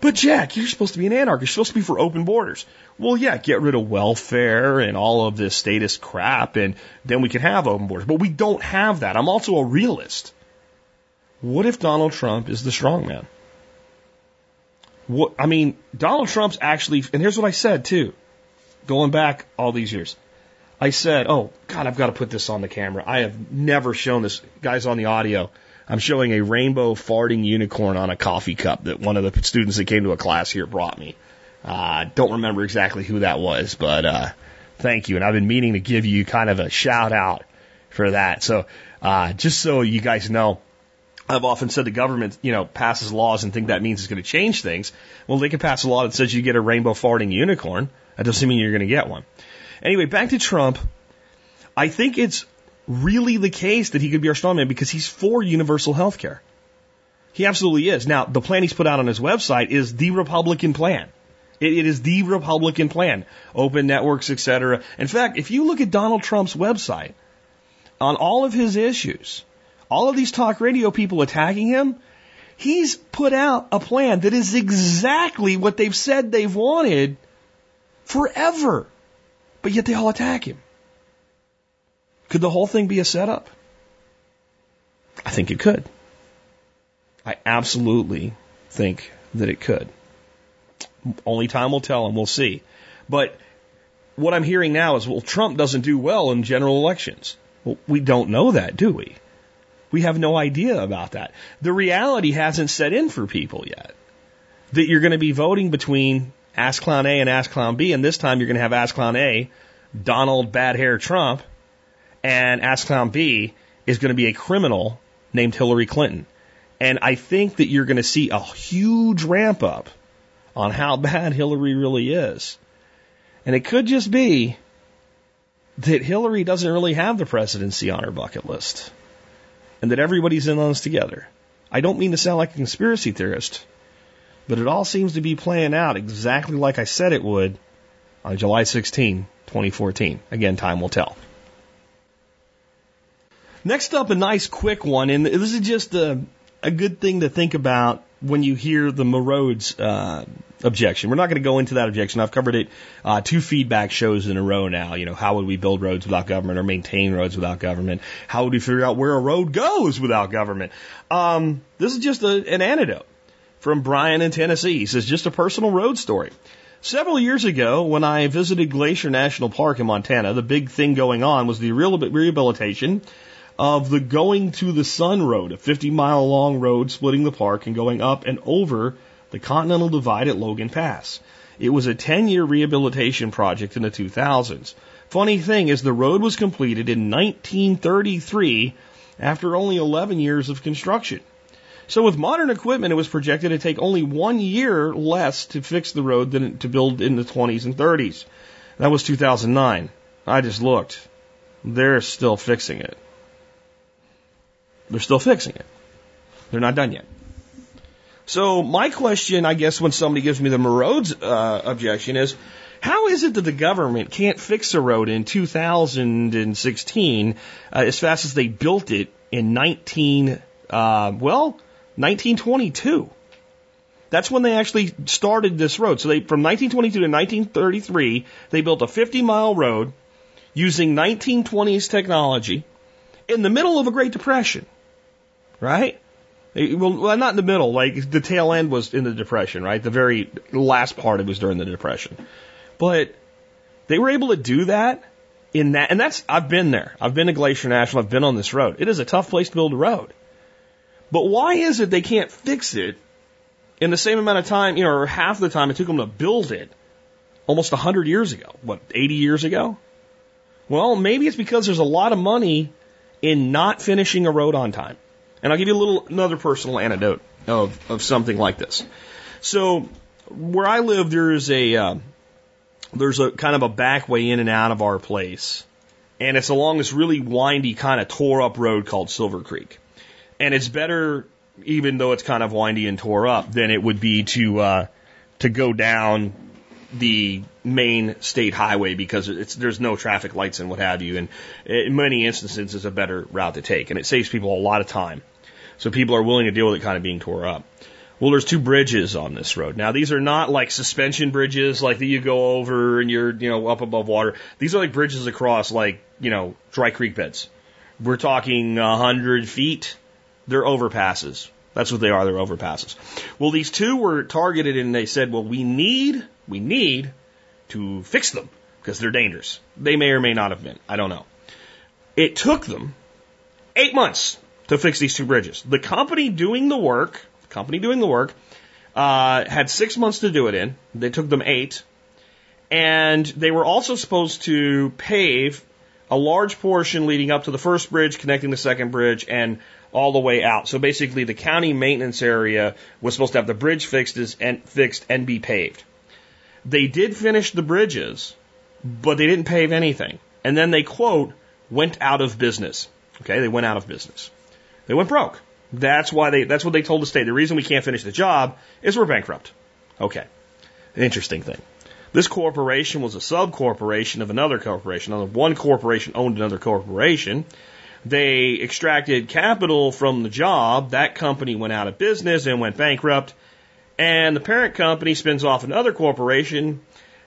But Jack, you're supposed to be an anarchist. You're supposed to be for open borders. Well, yeah, get rid of welfare and all of this status crap, and then we can have open borders. But we don't have that. I'm also a realist. What if Donald Trump is the strong man? What I mean, Donald Trump's actually, and here's what I said too, going back all these years. I said, "Oh God, I've got to put this on the camera. I have never shown this, guys, on the audio." I'm showing a rainbow farting unicorn on a coffee cup that one of the students that came to a class here brought me. Uh, don't remember exactly who that was, but uh, thank you. And I've been meaning to give you kind of a shout out for that. So uh, just so you guys know, I've often said the government, you know, passes laws and think that means it's going to change things. Well, they can pass a law that says you get a rainbow farting unicorn. That doesn't mean you're going to get one. Anyway, back to Trump. I think it's really the case that he could be our strongman because he's for universal health care. He absolutely is. Now, the plan he's put out on his website is the Republican plan. it, it is the Republican plan. Open networks, etc. In fact, if you look at Donald Trump's website, on all of his issues, all of these talk radio people attacking him, he's put out a plan that is exactly what they've said they've wanted forever. But yet they all attack him. Could the whole thing be a setup? I think it could. I absolutely think that it could. Only time will tell and we'll see. But what I'm hearing now is, well, Trump doesn't do well in general elections. Well, we don't know that, do we? We have no idea about that. The reality hasn't set in for people yet. That you're going to be voting between Ass Clown A and Ass Clown B, and this time you're going to have Ass Clown A, Donald Bad Hair Trump, and Ask B is going to be a criminal named Hillary Clinton. And I think that you're going to see a huge ramp up on how (laughs) bad Hillary really is. And it could just be that Hillary doesn't really have the presidency on her bucket list and that everybody's in on this together. I don't mean to sound like a conspiracy theorist, but it all seems to be playing out exactly like I said it would on July 16, 2014. Again, time will tell. Next up, a nice quick one, and this is just a, a good thing to think about when you hear the Morodes uh, objection. We're not going to go into that objection. I've covered it uh, two feedback shows in a row now. You know, how would we build roads without government or maintain roads without government? How would we figure out where a road goes without government? Um, this is just a, an anecdote from Brian in Tennessee. He says, just a personal road story. Several years ago, when I visited Glacier National Park in Montana, the big thing going on was the rehabilitation of the Going to the Sun Road, a 50 mile long road splitting the park and going up and over the Continental Divide at Logan Pass. It was a 10 year rehabilitation project in the 2000s. Funny thing is, the road was completed in 1933 after only 11 years of construction. So with modern equipment, it was projected to take only one year less to fix the road than to build in the 20s and 30s. That was 2009. I just looked. They're still fixing it. They're still fixing it. They're not done yet. So my question, I guess, when somebody gives me the Morodes uh, objection is, how is it that the government can't fix a road in 2016 uh, as fast as they built it in 19, uh, well, 1922? That's when they actually started this road. So they, from 1922 to 1933, they built a 50 mile road using 1920s technology in the middle of a Great Depression right? Eh, well, not in the middle. Like the tail end was in the depression, right? The very last part it was during the depression, but they were able to do that in that, and that's I've been there. I've been to Glacier National. I've been on this road. It is a tough place to build a road, but why is it they can't fix it in the same amount of time, you know, or half the time it took them to build it almost a hundred years ago? What, eighty years ago? Well, maybe it's because there's a lot of money in not finishing a road on time. And I'll give you a little another personal anecdote of, of something like this. So where I live, there's a uh, there's a kind of a back way in and out of our place, and it's along this really windy kind of tore up road called Silver Creek, and it's better even though it's kind of windy and tore up than it would be to uh, to go down the main state highway because it's there's no traffic lights and what have you, and in many instances it's a better route to take, and it saves people a lot of time. So people are willing to deal with it kind of being tore up. Well, there's two bridges on this road. Now, these are not like suspension bridges, like that you go over and you're, you know, up above water. These are like bridges across, like, you know, dry creek beds. We're talking a hundred feet. They're overpasses. That's what they are. They're overpasses. Well, these two were targeted and they said, well, we need, we need to fix them because they're dangerous. They may or may not have been. I don't know. It took them eight months to fix these two bridges. The company doing the work company doing the work, uh, had six months to do it in. They took them eight. And they were also supposed to pave a large portion leading up to the first bridge, connecting the second bridge, and all the way out. So basically, the county maintenance area was supposed to have the bridge fixed and fixed and be paved. They did finish the bridges, but they didn't pave anything. And then they quote went out of business. Okay, they went out of business. They went broke. That's why they, that's what they told the state. The reason we can't finish the job is we're bankrupt. Okay. Interesting thing. This corporation was a sub corporation of another corporation. One corporation owned another corporation. They extracted capital from the job. That company went out of business and went bankrupt. And the parent company spins off another corporation.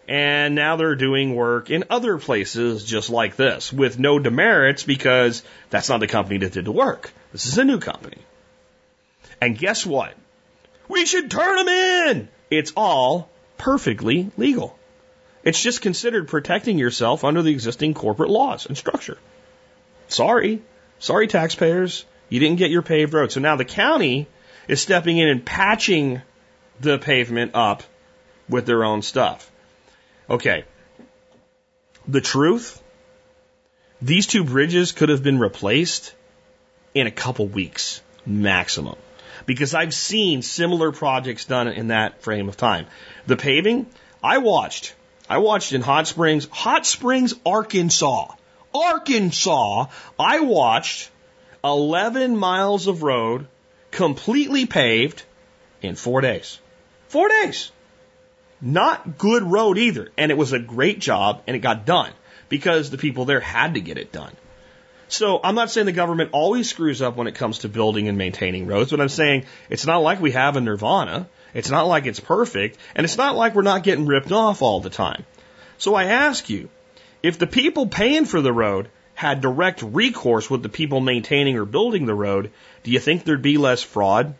And now they're doing work in other places just like this with no demerits because that's not the company that did the work. This is a new company. And guess what? We should turn them in. It's all perfectly legal. It's just considered protecting yourself under the existing corporate laws and structure. Sorry. Sorry, taxpayers. You didn't get your paved road. So now the county is stepping in and patching the pavement up with their own stuff. Okay. The truth, these two bridges could have been replaced in a couple weeks maximum because I've seen similar projects done in that frame of time. The paving, I watched. I watched in Hot Springs, Hot Springs, Arkansas. Arkansas, I watched 11 miles of road completely paved in four days. Four days. Not good road either. And it was a great job and it got done because the people there had to get it done. So I'm not saying the government always screws up when it comes to building and maintaining roads, but I'm saying it's not like we have a nirvana. It's not like it's perfect, and it's not like we're not getting ripped off all the time. So I ask you, if the people paying for the road had direct recourse with the people maintaining or building the road, do you think there'd be less fraud?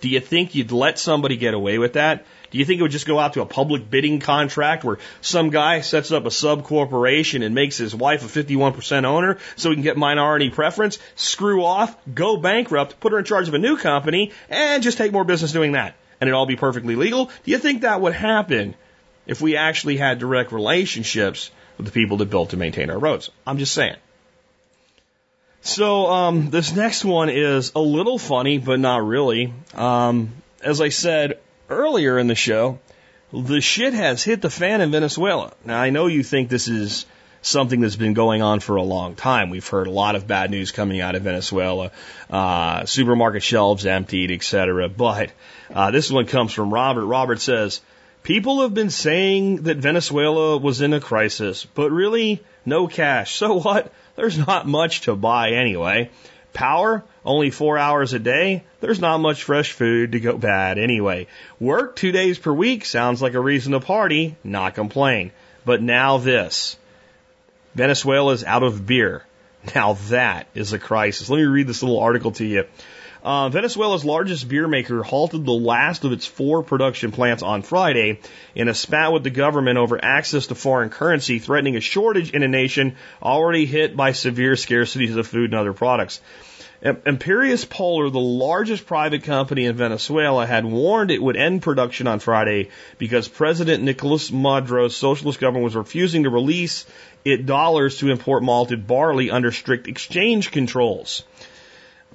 Do you think you'd let somebody get away with that? Do you think it would just go out to a public bidding contract where some guy sets up a sub corporation and makes his wife a 51% owner so he can get minority preference, screw off, go bankrupt, put her in charge of a new company, and just take more business doing that? And it'd all be perfectly legal? Do you think that would happen if we actually had direct relationships with the people that built and maintain our roads? I'm just saying. So um, this next one is a little funny, but not really. Um, as I said earlier in the show, the shit has hit the fan in Venezuela. Now, I know you think this is something that's been going on for a long time. We've heard a lot of bad news coming out of Venezuela, uh, supermarket shelves emptied, etc. But uh, this one comes from Robert. Robert says, People have been saying that Venezuela was in a crisis, but really, no cash. So what? There's not much to buy anyway. Power, only four hours a day. There's not much fresh food to go bad anyway. Work two days per week sounds like a reason to party, not complain. But now this. Venezuela's out of beer. Now that is a crisis. Let me read this little article to you. Uh, Venezuela's largest beer maker halted the last of its four production plants on Friday in a spat with the government over access to foreign currency, threatening a shortage in a nation already hit by severe scarcities of food and other products. Empresas Polar, the largest private company in Venezuela, had warned it would end production on Friday because President Nicolas Maduro's socialist government was refusing to release it dollars to import malted barley under strict exchange controls.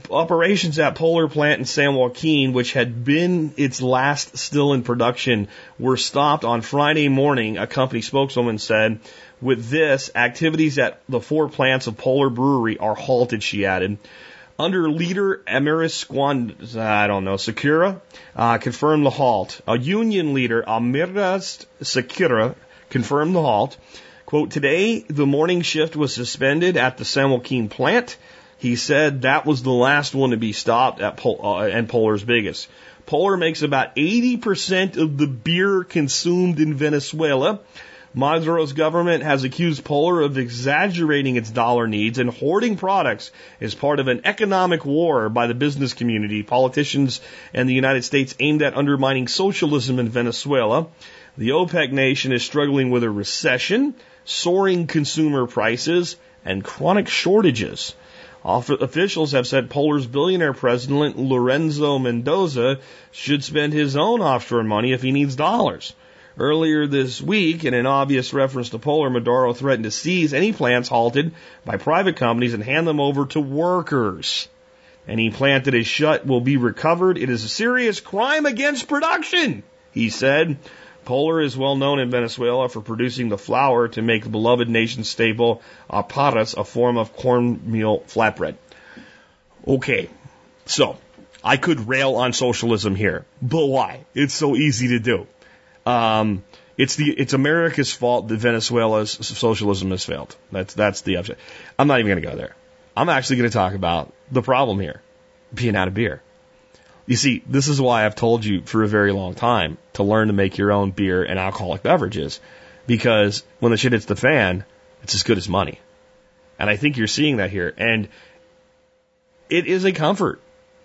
Operations at Polar Plant in San Joaquin, which had been its last still in production, were stopped on Friday morning, a company spokeswoman said. With this, activities at the four plants of Polar Brewery are halted, she added. Under leader Emiris Squand, I don't know, Sakura, uh, confirmed the halt. A union leader, Amiras Sakura, confirmed the halt. Quote, today the morning shift was suspended at the San Joaquin plant. He said that was the last one to be stopped at Pol- uh, and Polar's biggest. Polar makes about 80% of the beer consumed in Venezuela. Maduro's government has accused Polar of exaggerating its dollar needs and hoarding products as part of an economic war by the business community, politicians, and the United States aimed at undermining socialism in Venezuela. The OPEC nation is struggling with a recession, soaring consumer prices, and chronic shortages. Officials have said Polar's billionaire president, Lorenzo Mendoza, should spend his own offshore money if he needs dollars. Earlier this week, in an obvious reference to Polar, Maduro threatened to seize any plants halted by private companies and hand them over to workers. Any plant that is shut will be recovered. It is a serious crime against production, he said. Polar is well known in Venezuela for producing the flour to make the beloved nation staple arepas, a form of cornmeal flatbread. Okay, so I could rail on socialism here, but why? It's so easy to do. Um, it's the it's America's fault that Venezuela's socialism has failed. That's that's the object. I'm not even going to go there. I'm actually going to talk about the problem here, being out of beer. You see, this is why I've told you for a very long time to learn to make your own beer and alcoholic beverages, because when the shit hits the fan, it's as good as money. And I think you're seeing that here. And it is a comfort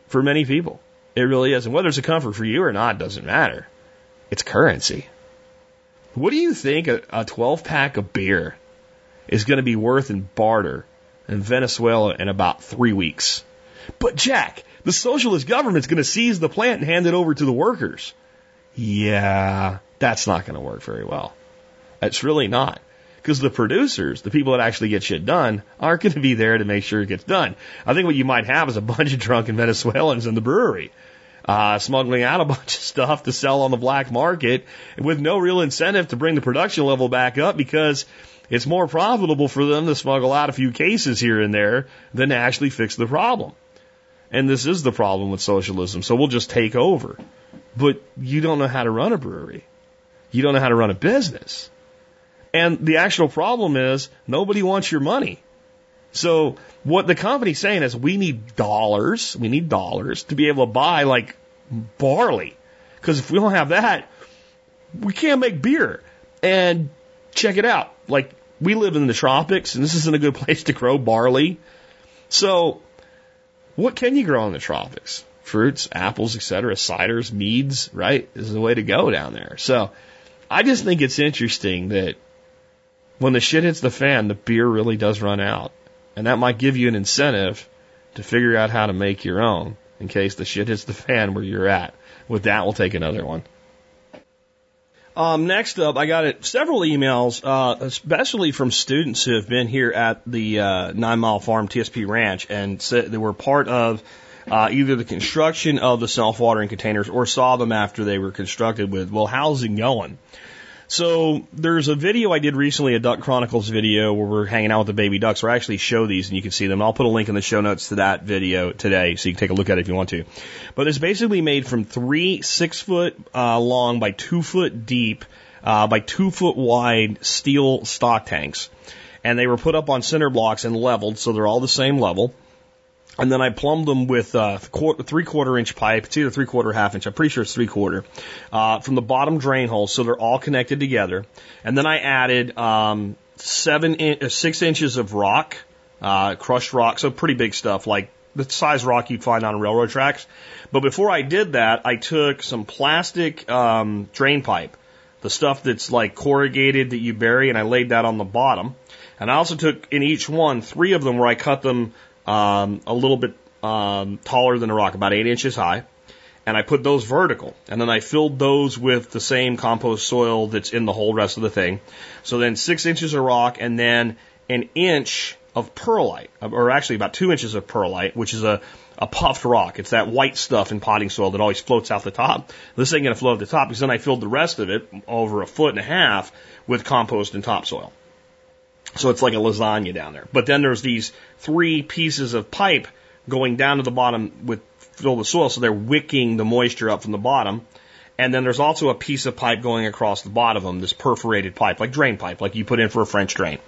for many people. It really is. And whether it's a comfort for you or not doesn't matter. It's currency. What do you think a, a 12 pack of beer is going to be worth in barter in Venezuela in about three weeks? But Jack, the socialist government's going to seize the plant and hand it over to the workers. Yeah, that's not going to work very well. It's really not. Because the producers, the people that actually get shit done, aren't going to be there to make sure it gets done. I think what you might have is a bunch of drunken Venezuelans in the brewery uh, smuggling out a (laughs) bunch of stuff to sell on the black market with no real incentive to bring the production level back up because it's more profitable for them to smuggle out a few cases here and there than to actually fix the problem. And this is the problem with socialism. So we'll just take over. But you don't know how to run a brewery. You don't know how to run a business. And the actual problem is nobody wants your money. So what the company's saying is we need dollars, we need dollars to be able to buy like barley. Because if we don't have that, we can't make beer. And check it out. Like we live in the tropics and this isn't a good (laughs) place to grow barley. So what can you grow in the tropics? Fruits, apples, etc., ciders, meads, right? Is the way to go down there. So I just think it's interesting that when the shit hits the fan, the beer really does run out. And that might give you an incentive to figure out how to make your own in case the shit hits the fan where you're at. With that, we'll take another one. Um, next up, I got it, several emails, uh, especially from students who have been here at the uh, Nine Mile Farm TSP Ranch and said they were part of uh, either the construction of the self-watering containers or saw them after they were constructed with, well, how's it going? So there's a video I did recently, a Duck Chronicles video where we're hanging out with the baby ducks. Where I actually show these and you can see them. I'll put a link in the show notes to that video today so you can take a look at it if you want to. But it's basically made from three six foot uh, long by two foot deep uh, by two foot wide steel stock tanks. And they were put up on center blocks and leveled so they're all the same level. And then I plumbed them with uh, quarter, three quarter inch pipe. It's either three quarter, half inch. I'm pretty sure it's three quarter uh, from the bottom drain hole, so they're all connected together. And then I added um, seven, in, uh, six inches of rock, uh, crushed rock, so pretty big stuff, like the size rock you'd find on railroad tracks. But before I did that, I took some plastic um, drain pipe, the stuff that's like corrugated that you bury, and I laid that on the bottom. And I also took in each one three of them where I cut them um, a little bit um, taller than a rock, about eight inches high. And I put those vertical. And then I filled those with the same compost soil that's in the whole rest of the thing. So then six inches of rock and then an inch of perlite, or actually about two inches of perlite, which is a, a puffed rock. It's that white stuff in potting soil that always floats out the top. This ain't going to float at the top because then I filled the rest of it over a foot and a half with compost and topsoil. So it's like a lasagna down there. But then there's these three pieces of pipe going down to the bottom with filled with soil, so they're wicking the moisture up from the bottom. And then there's also a piece of pipe going across the bottom of them, this perforated pipe, like drain pipe, like you put in for a French drain.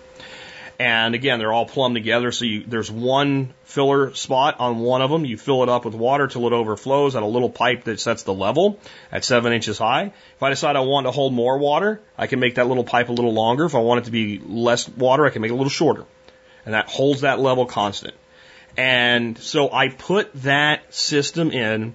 And again, they're all plumbed together. So you, there's one filler spot on one of them. You fill it up with water till it overflows at a little pipe that sets the level at seven inches high. If I decide I want to hold more water, I can make that little pipe a little longer. If I want it to be less water, I can make it a little shorter. And that holds that level constant. And so I put that system in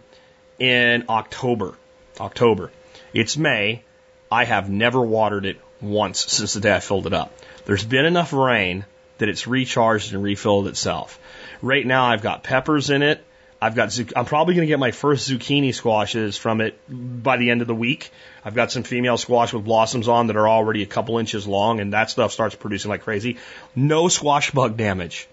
in October. October. It's May. I have never watered it once since the day I filled it up. There's been enough rain that it's recharged and refilled itself. Right now I've got peppers in it. I've got, I'm probably going to get my first zucchini squashes from it by the end of the week. I've got some female squash with blossoms on that are already a couple inches long and that stuff starts producing like crazy. No squash bug damage.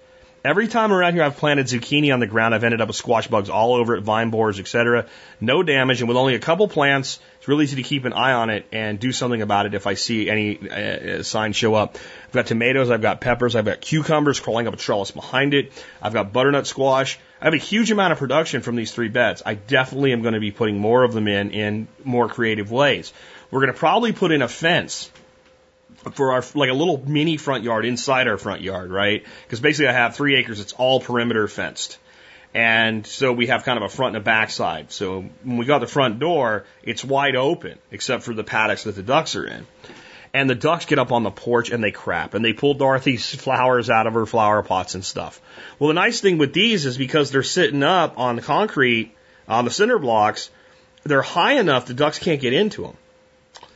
Every time around here I've planted zucchini on the ground, I've ended up with squash bugs all over it, vine borers, etc. No damage, and with only a couple plants, it's really easy to keep an eye on it and do something about it if I see any uh, signs show up. I've got tomatoes, I've got peppers, I've got cucumbers crawling up a trellis behind it. I've got butternut squash. I have a huge amount of production from these three beds. I definitely am going to be putting more of them in in more creative ways. We're going to probably put in a fence for our like a little mini front yard inside our front yard, right? Because basically I have three acres. It's all perimeter fenced. And so we have kind of a front and a back side. So when we got the front door, it's wide open, except for the paddocks that the ducks are in. And the ducks get up on the porch and they crap. And they pull Dorothy's flowers out of her flower pots and stuff. Well, the nice thing with these is because they're sitting up on the concrete, on the cinder blocks, they're high enough the ducks can't get into them.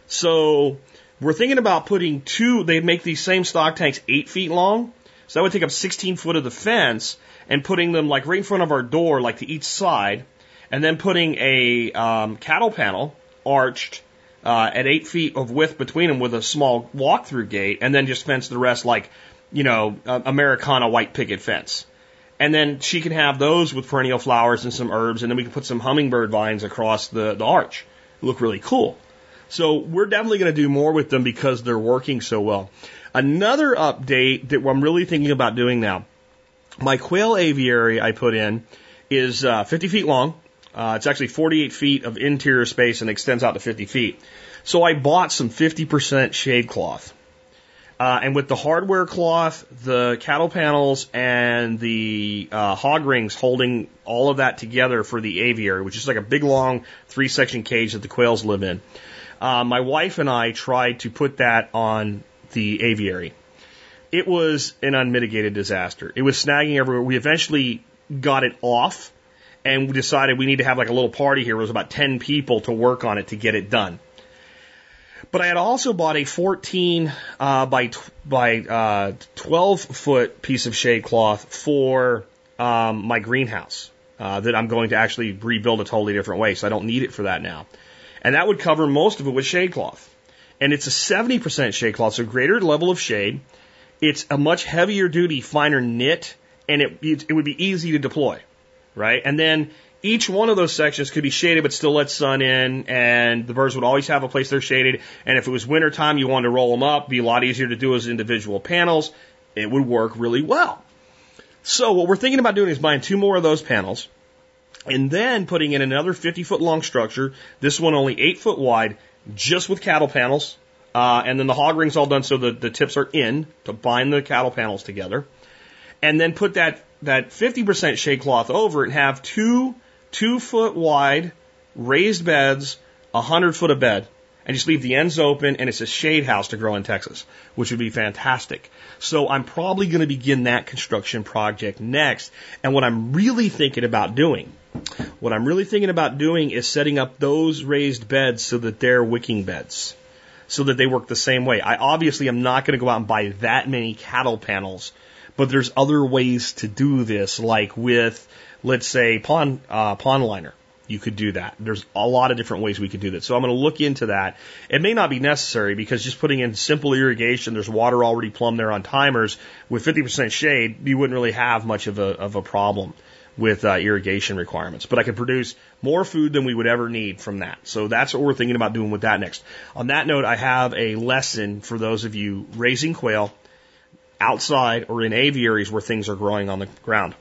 So we're thinking about putting two, they make these same stock tanks eight feet long. So that would take up 16 foot of the fence and putting them like right in front of our door, like to each side, and then putting a um, cattle panel arched uh, at eight feet of width between them with a small walk-through gate, and then just fence the rest like, you know, uh, Americana white picket fence. And then she can have those with perennial flowers and some herbs, and then we can put some hummingbird vines across the, the arch. Look really cool. So we're definitely going to do more with them because they're working so well. Another update that I'm really thinking about doing now. My quail aviary I put in is uh, 50 feet long. Uh, it's actually 48 feet of interior space and extends out to 50 feet. So I bought some 50% shade cloth. Uh, and with the hardware cloth, the cattle panels, and the uh, hog rings holding all of that together for the aviary, which is like a big long three section cage that the quails live in, uh, my wife and I tried to put that on the aviary. It was an unmitigated disaster. It was snagging everywhere. We eventually got it off and we decided we need to have like a little party here. It was about 10 people to work on it to get it done. But I had also bought a 14 uh, by by uh, 12 foot piece of shade cloth for um, my greenhouse uh, that I'm going to actually rebuild a totally different way. So I don't need it for that now. And that would cover most of it with shade cloth. And it's a 70% shade cloth, so greater level of shade. It's a much heavier duty, finer knit, and it, it would be easy to deploy, right? And then each one of those sections could be shaded but still let sun in, and the birds would always have a place they're shaded. And if it was winter time, you wanted to roll them up, be a lot easier to do as individual panels. It would work really well. So what we're thinking about doing is buying two more of those panels, and then putting in another 50 foot long structure. This one only eight foot wide, just with cattle panels. Uh, and then the hog ring's all done so the, the tips are in to bind the cattle panels together. And then put that, that 50% shade cloth over and have two two foot wide raised beds, a hundred foot of bed, and just leave the ends open and it's a shade house to grow in Texas, which would be fantastic. So I'm probably going to begin that construction project next. And what I'm really thinking about doing, what I'm really thinking about doing is setting up those raised beds so that they're wicking beds. So that they work the same way. I obviously am not going to go out and buy that many cattle panels, but there's other ways to do this, like with, let's say, pond, uh, pond liner you could do that. There's a lot of different ways we could do that. So I'm going to look into that. It may not be necessary because just putting in simple irrigation, there's water already plumbed there on timers with 50% shade, you wouldn't really have much of a, of a problem with uh, irrigation requirements. But I could produce more food than we would ever need from that. So that's what we're thinking about doing with that next. On that note, I have a lesson for those of you raising quail outside or in aviaries where things are growing on the ground.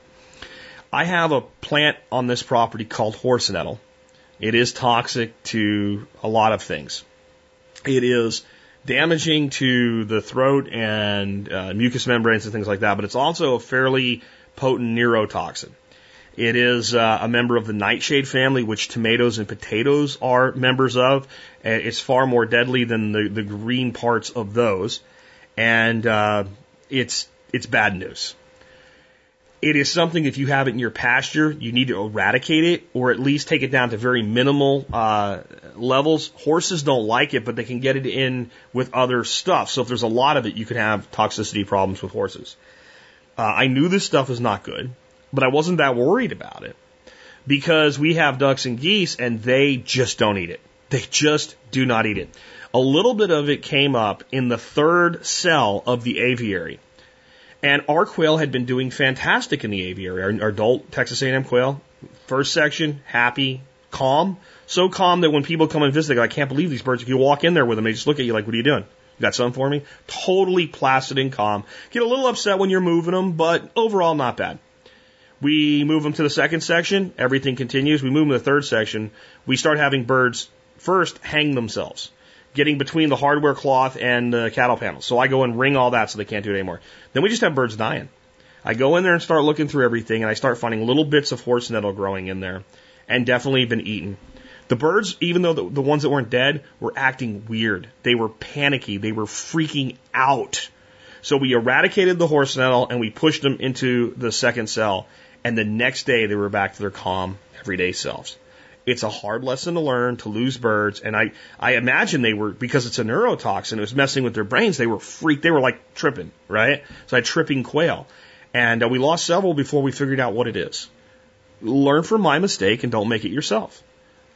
I have a plant on this property called horse nettle. It is toxic to a lot of things. It is damaging to the throat and uh, mucous membranes and things like that, but it's also a fairly potent neurotoxin. It is uh, a member of the nightshade family, which tomatoes and potatoes are members of. It's far more deadly than the, the green parts of those, and uh, it's it's bad news. It is something if you have it in your pasture, you need to eradicate it or at least take it down to very minimal uh, levels. Horses don't like it, but they can get it in with other stuff. So if there's a lot of it, you can have toxicity problems with horses. Uh, I knew this stuff was not good, but I wasn't that worried about it because we have ducks and geese and they just don't eat it. They just do not eat it. A little bit of it came up in the third cell of the aviary. And our quail had been doing fantastic in the aviary. Our, our adult Texas A&M quail, first section, happy, calm. So calm that when people come and visit, they go, I can't believe these birds. If you walk in there with them, they just look at you like, what are you doing? You got something for me? Totally placid and calm. Get a little upset when you're moving them, but overall not bad. We move them to the second section. Everything continues. We move them to the third section. We start having birds first hang themselves getting between the hardware cloth and the cattle panels. So I go and ring all that so they can't do it anymore. Then we just have birds dying. I go in there and start looking through everything and I start finding little bits of horse nettle growing in there and definitely been eaten. The birds, even though the, the ones that weren't dead, were acting weird. They were panicky. They were freaking out. So we eradicated the horse nettle and we pushed them into the second cell. And the next day they were back to their calm, everyday selves. It's a hard lesson to learn to lose birds. And I, I imagine they were, because it's a neurotoxin, it was messing with their brains. They were freaked. They were like tripping, right? So I had tripping quail. And uh, we lost several before we figured out what it is. Learn from my mistake and don't make it yourself.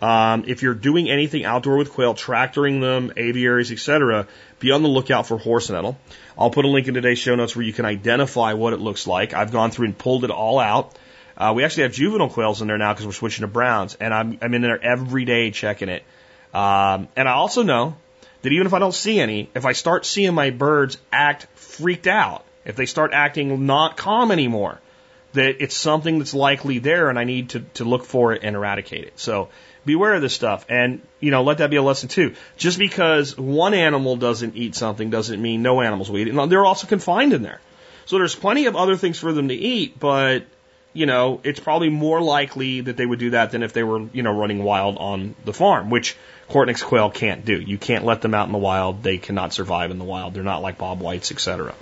Um, if you're doing anything outdoor with quail, tractoring them, aviaries, etc., be on the lookout for horse nettle. I'll put a link in today's show notes where you can identify what it looks like. I've gone through and pulled it all out. Uh, we actually have juvenile quails in there now because we're switching to browns, and I'm, I'm in there every day checking it. Um, and I also know that even if I don't see any, if I start seeing my birds act freaked out, if they start acting not calm anymore, that it's something that's likely there and I need to, to look for it and eradicate it. So beware of this stuff and, you know, let that be a lesson too. Just because one animal doesn't eat something doesn't mean no animals will eat it. And they're also confined in there. So there's plenty of other things for them to eat, but you know, it's probably more likely that they would do that than if they were, you know, running wild on the farm, which Coturnix quail can't do. You can't let them out in the wild. They cannot survive in the wild. They're not like bob whites, etc.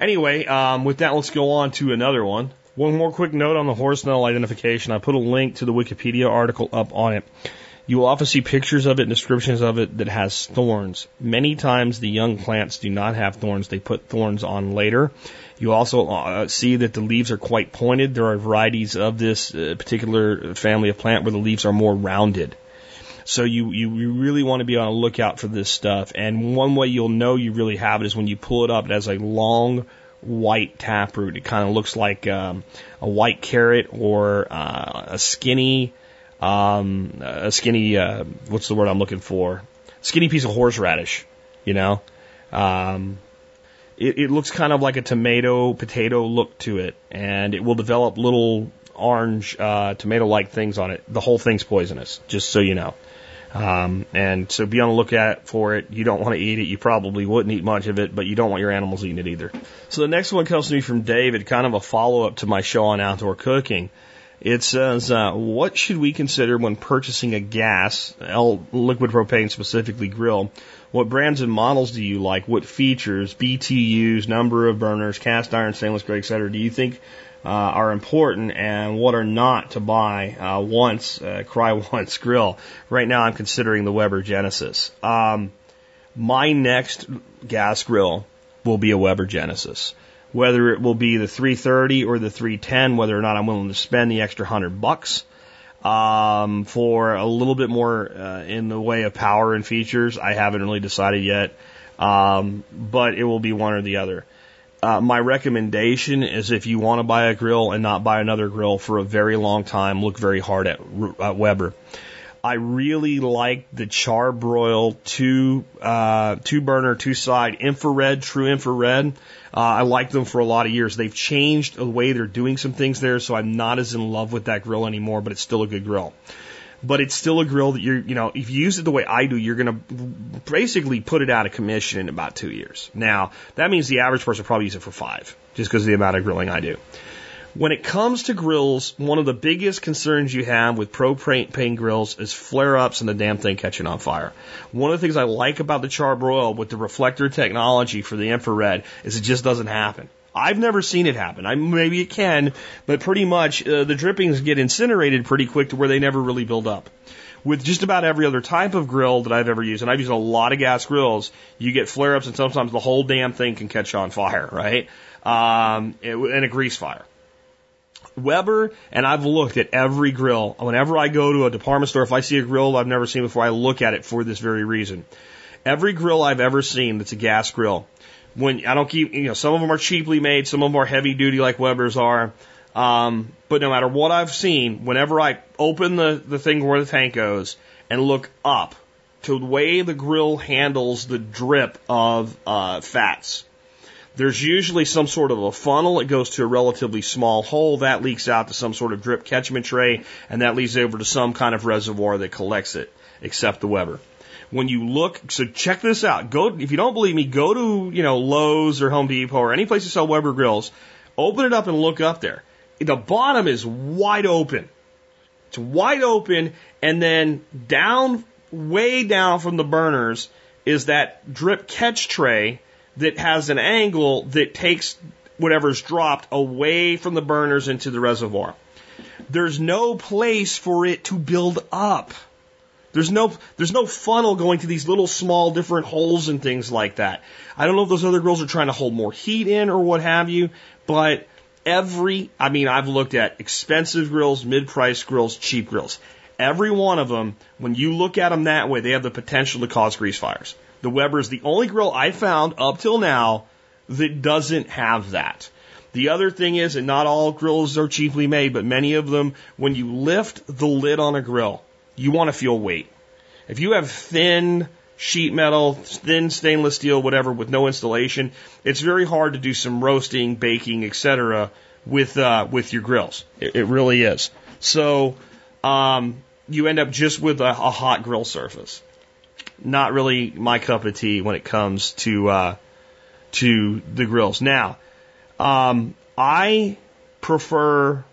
Anyway, um, with that, let's go on to another one. One more quick note on the horse nettle identification. I put a link to the Wikipedia article up on it. You will often see pictures of it and descriptions of it that has thorns. Many times the young plants do not have thorns. They put thorns on later. You also uh, see that the leaves are quite pointed. There are varieties of this uh, particular family of plant where the leaves are more rounded. So you, you, you really want to be on a lookout for this stuff. And one way you'll know you really have it is when you pull it up, it has a long white taproot. It kind of looks like um, a white carrot or uh, a skinny um, a skinny, uh, what's the word I'm looking for? Skinny piece of horseradish, you know? Um, it, it looks kind of like a tomato potato look to it, and it will develop little orange uh, tomato like things on it. The whole thing's poisonous, just so you know. Um, and so be on the lookout for it. You don't want to eat it. You probably wouldn't eat much of it, but you don't want your animals eating it either. So the next one comes to me from David, kind of a follow up to my show on outdoor cooking. It says, uh, what should we consider when purchasing a gas, L liquid propane specifically grill? What brands and models do you like? What features, BTUs, number of burners, cast iron, stainless steel, etc. do you think uh, are important and what are not to buy uh, once, uh, cry (laughs) once grill? Right now I'm considering the Weber Genesis. Um, my next gas grill will be a Weber Genesis whether it will be the 330 or the 310, whether or not I'm willing to spend the extra hundred bucks. um, for a little bit more uh, in the way of power and features. I haven't really decided yet, um, but it will be one or the other. Uh, my recommendation is if you want to buy a grill and not buy another grill for a very long time, look very hard at, at Weber. I really like the Char-Broil two uh, two burner two side infrared true infrared. Uh, I liked them for a lot of years. They've changed the way they're doing some things there, so I'm not as in love with that grill anymore. But it's still a good grill. But it's still a grill that you're, you know, if you use it the way I do, you're to basically put it out of commission in about two years. Now, that means the average person probably use it for five, just because of the amount of grilling I do. When it comes to grills, one of the biggest concerns you have with propane grills is flare ups and the damn thing catching on fire. One of the things I like about the Char-Broil with the reflector technology for the infrared is it just doesn't happen. I've never seen it happen. I maybe it can, but pretty much uh, the drippings get incinerated pretty quick to where they never really build up. With just about every other type of grill that I've ever used, and I've used a lot of gas grills, you get flare ups and sometimes the whole damn thing can catch on fire, (laughs) right? Um, and a grease fire. Weber, and I've looked at every grill. Whenever I go to a department store, if I see a grill I've never seen before, I look at it for this very reason. Every grill I've ever seen that's a gas grill, when I don't keep, you know, some of them are cheaply made, some of them are heavy duty like Weber's are. Um, but no matter what I've seen, whenever I open the, the thing where the tank goes and look up to the way the grill handles the drip of uh, fats, there's usually some sort of a funnel. It goes to a relatively small hole that leaks out to some sort of drip catchment tray, and that leads over to some kind of reservoir that collects it, except the Weber. When you look, so check this out. Go if you don't believe me, go to you know Lowe's or Home Depot or any place to sell Weber grills. Open it up and look up there. The bottom is wide open. It's wide open, and then down, way down from the burners is that drip catch tray that has an angle that takes whatever's dropped away from the burners into the reservoir. There's no place for it to build up. There's no there's no funnel going to these little small different holes and things like that. I don't know if those other grills are trying to hold more heat in or what have you, but every I mean I've looked at expensive grills, mid-price grills, cheap grills. Every one of them, when you look at them that way, they have the potential to cause grease fires. The Weber is the only grill I found up till now that doesn't have that. The other thing is, and not all grills are cheaply made, but many of them, when you lift the lid on a grill, you want to feel weight. If you have thin sheet metal, thin stainless steel, whatever, with no installation, it's very hard to do some roasting, baking, etc. with uh, with your grills. It, it really is. So um, you end up just with a, a hot grill surface not really my cup of tea when it comes to uh, to the grills. Now, um, I prefer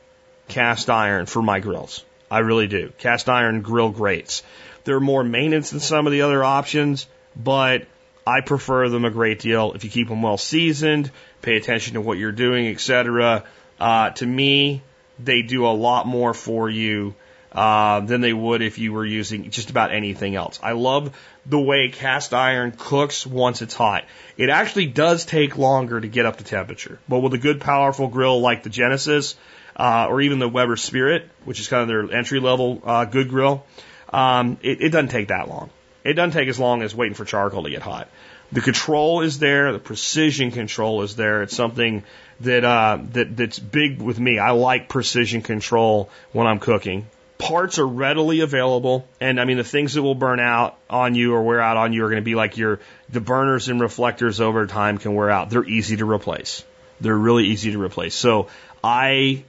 cast iron for my grills. I really do. Cast iron grill grates. They're more maintenance than some of the other options, but I prefer them a great deal. If you keep them well seasoned, pay attention to what you're doing, etc. Uh, to me, they do a lot more for you uh, than they would if you were using just about anything else. I love the way cast iron cooks once it's hot. It actually does take longer to get up to temperature, but with a good, powerful grill like the Genesis uh, or even the Weber Spirit, which is kind of their entry level uh, good grill, um, it, it doesn't take that long. It doesn't take as long as waiting for charcoal to get hot. The control is there, the precision control is there. It's something that uh, that that's big with me. I like precision control when I'm cooking parts are readily available, and I mean the things that will burn out on you or wear out on you are going to be like your the burners and reflectors over time can wear out. They're easy to replace. They're really easy to replace. So I,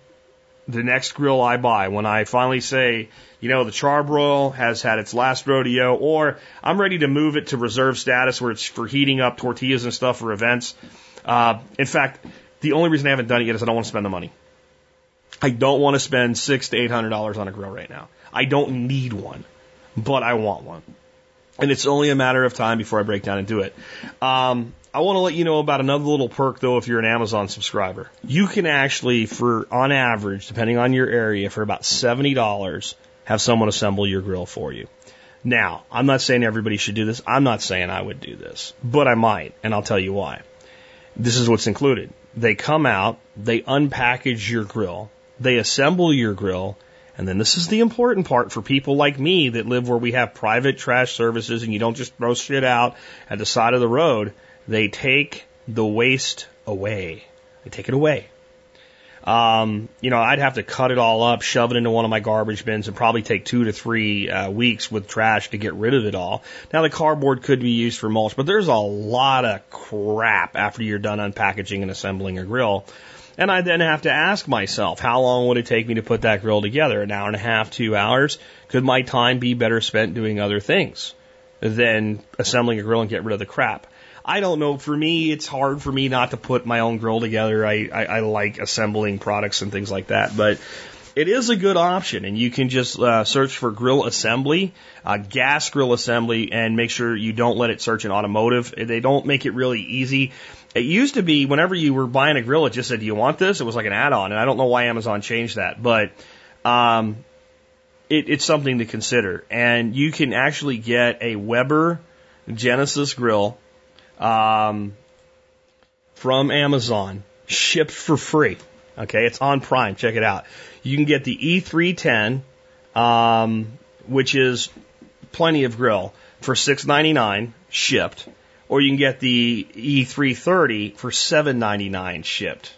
the next grill I buy, when I finally say, you know, the Char-Broil has had its last rodeo, or I'm ready to move it to reserve status where it's for heating up tortillas and stuff for events. Uh, in fact, the only reason I haven't done it yet is I don't want to spend the money. I don't want to spend six to eight hundred dollars on a grill right now. I don't need one, but I want one. And it's only a matter of time before I break down and do it. Um, I want to let you know about another little perk though if you're an Amazon subscriber. You can actually, for on average, depending on your area, for about seventy dollars, have someone assemble your grill for you. Now, I'm not saying everybody should do this. I'm not saying I would do this, but I might, and I'll tell you why. This is what's included. They come out, they unpackage your grill, they assemble your grill And then this is the important part for people like me that live where we have private trash services and you don't just throw shit out at the side of the road. They take the waste away. They take it away. Um, you know, I'd have to cut it all up, shove it into one of my garbage bins, and probably take two to three uh, weeks with trash to get rid of it all. Now, the cardboard could be used for mulch, but there's a lot of crap after you're done unpackaging and assembling a grill. And I then have to ask myself, how long would it take me to put that grill together? An hour and a half, two hours? Could my time be better spent doing other things than assembling a grill and get rid of the crap? I don't know. For me, it's hard for me not to put my own grill together. I, I, I like assembling products and things like that, but it is a good option, and you can just uh, search for grill assembly, uh, gas grill assembly, and make sure you don't let it search in automotive. They don't make it really easy. It used to be whenever you were buying a grill, it just said, "Do you want this?" It was like an add-on, and I don't know why Amazon changed that, but um, it, it's something to consider. And you can actually get a Weber Genesis grill um, from Amazon, shipped for free. Okay, it's on Prime. Check it out. You can get the E310, um, which is plenty of grill for six ninety nine shipped, or you can get the E330 for seven ninety nine shipped.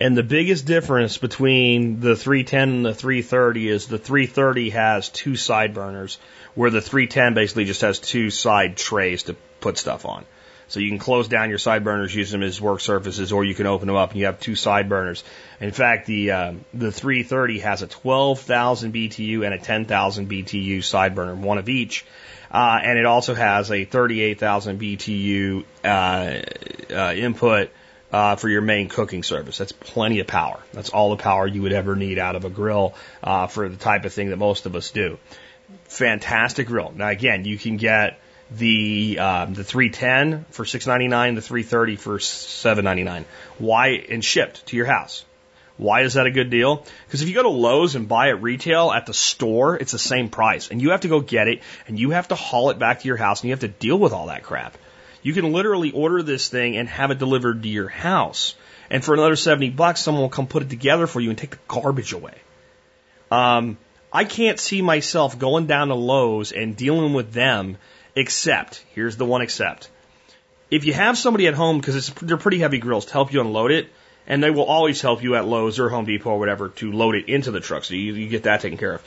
And the biggest difference between the 310 and the 330 is the 330 has two side burners, where the 310 basically just has two side trays to put stuff on. So you can close down your side burners, use them as work surfaces, or you can open them up and you have two side burners. In fact, the uh, the 330 has a 12,000 BTU and a 10,000 BTU side burner, one of each, uh, and it also has a 38,000 BTU uh, uh, input. Uh, for your main cooking service. That's plenty of power. That's all the power you would ever need out of a grill uh, for the type of thing that most of us do. Fantastic grill. Now again, you can get the um, the 310 for 6.99, the 330 for 7.99. Why and shipped to your house. Why is that a good deal? Because if you go to Lowe's and buy it retail at the store, it's the same price, and you have to go get it, and you have to haul it back to your house, and you have to deal with all that crap. You can literally order this thing and have it delivered to your house, and for another 70 bucks, someone will come put it together for you and take the garbage away. Um, I can't see myself going down to Lowe's and dealing with them Except, here's the one except. If you have somebody at home, because they're pretty heavy grills, to help you unload it, and they will always help you at Lowe's or Home Depot or whatever to load it into the truck, so you, you get that taken care of.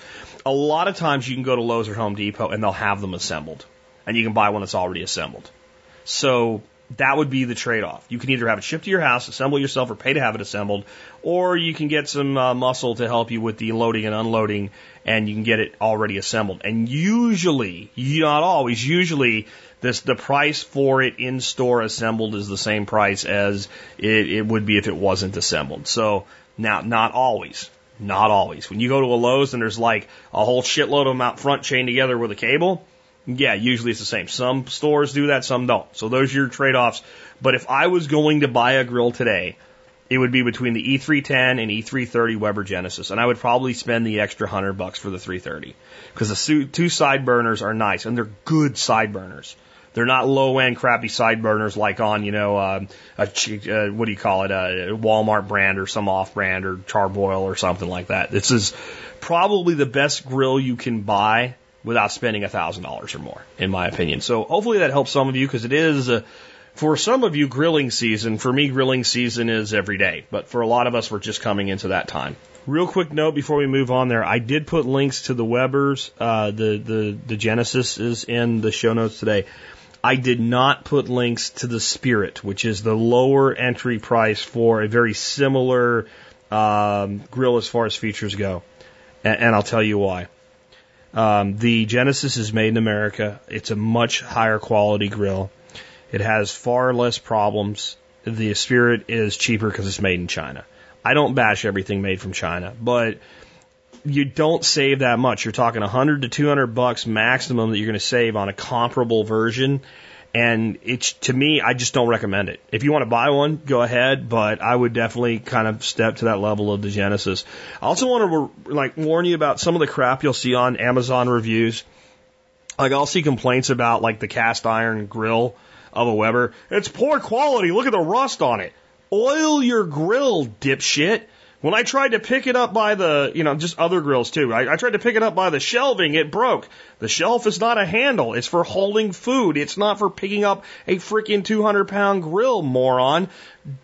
A lot of times you can go to Lowe's or Home Depot and they'll have them assembled, and you can buy one that's already assembled. So that would be the trade-off. You can either have it shipped to your house, assemble yourself, or pay to have it assembled, or you can get some uh, muscle to help you with the loading and unloading, and you can get it already assembled. And usually, not always, usually this the price for it in store assembled is the same price as it, it would be if it wasn't assembled. So now, not always. Not always. When you go to a Lowe's and there's like a whole shitload of them out front chained together with a cable, yeah, usually it's the same. Some stores do that, some don't. So those are your trade offs. But if I was going to buy a grill today, it would be between the E310 and E330 Weber Genesis, and I would probably spend the extra hundred bucks for the 330 because the two side burners are nice and they're good side burners. They're not low end crappy side burners like on you know uh, a uh, what do you call it a Walmart brand or some off brand or Char-Broil or something like that. This is probably the best grill you can buy without spending a thousand dollars or more, in my opinion. So hopefully that helps some of you because it is uh, for some of you grilling season. For me, grilling season is every day, but for a lot of us, we're just coming into that time. Real quick note before we move on there, I did put links to the Webers, uh, the the the Genesis is in the show notes today. I did not put links to the Spirit, which is the lower entry price for a very similar um, grill as far as features go, and, and I'll tell you why. Um, the Genesis is made in America. It's a much higher quality grill. It has far less problems. The Spirit is cheaper because it's made in China. I don't bash everything made from China, but you don't save that much. You're talking 100 to 200 bucks maximum that you're going to save on a comparable version. And it's to me, I just don't recommend it. If you want to buy one, go ahead, but I would definitely kind of step to that level of the Genesis. I also want to like warn you about some of the crap you'll see on Amazon reviews. Like I'll see complaints about like the cast iron grill of a Weber. It's poor quality. Look at the rust on it. Oil your grill, dipshit. When I tried to pick it up by the, you know, just other grills too, I, I tried to pick it up by the shelving, it broke. The shelf is not a handle, it's for holding food. It's not for picking up a freaking 200 pound grill, moron.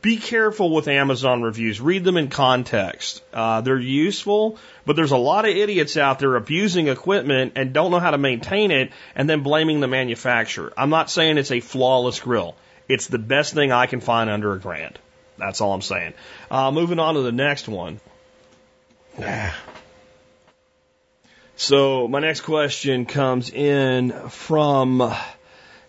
Be careful with Amazon reviews. Read them in context. Uh, they're useful, but there's a lot of idiots out there abusing equipment and don't know how to maintain it and then blaming the manufacturer. I'm not saying it's a flawless grill. It's the best thing I can find under a grand. That's all I'm saying. Uh, moving on to the next one. (sighs) So my next question comes in from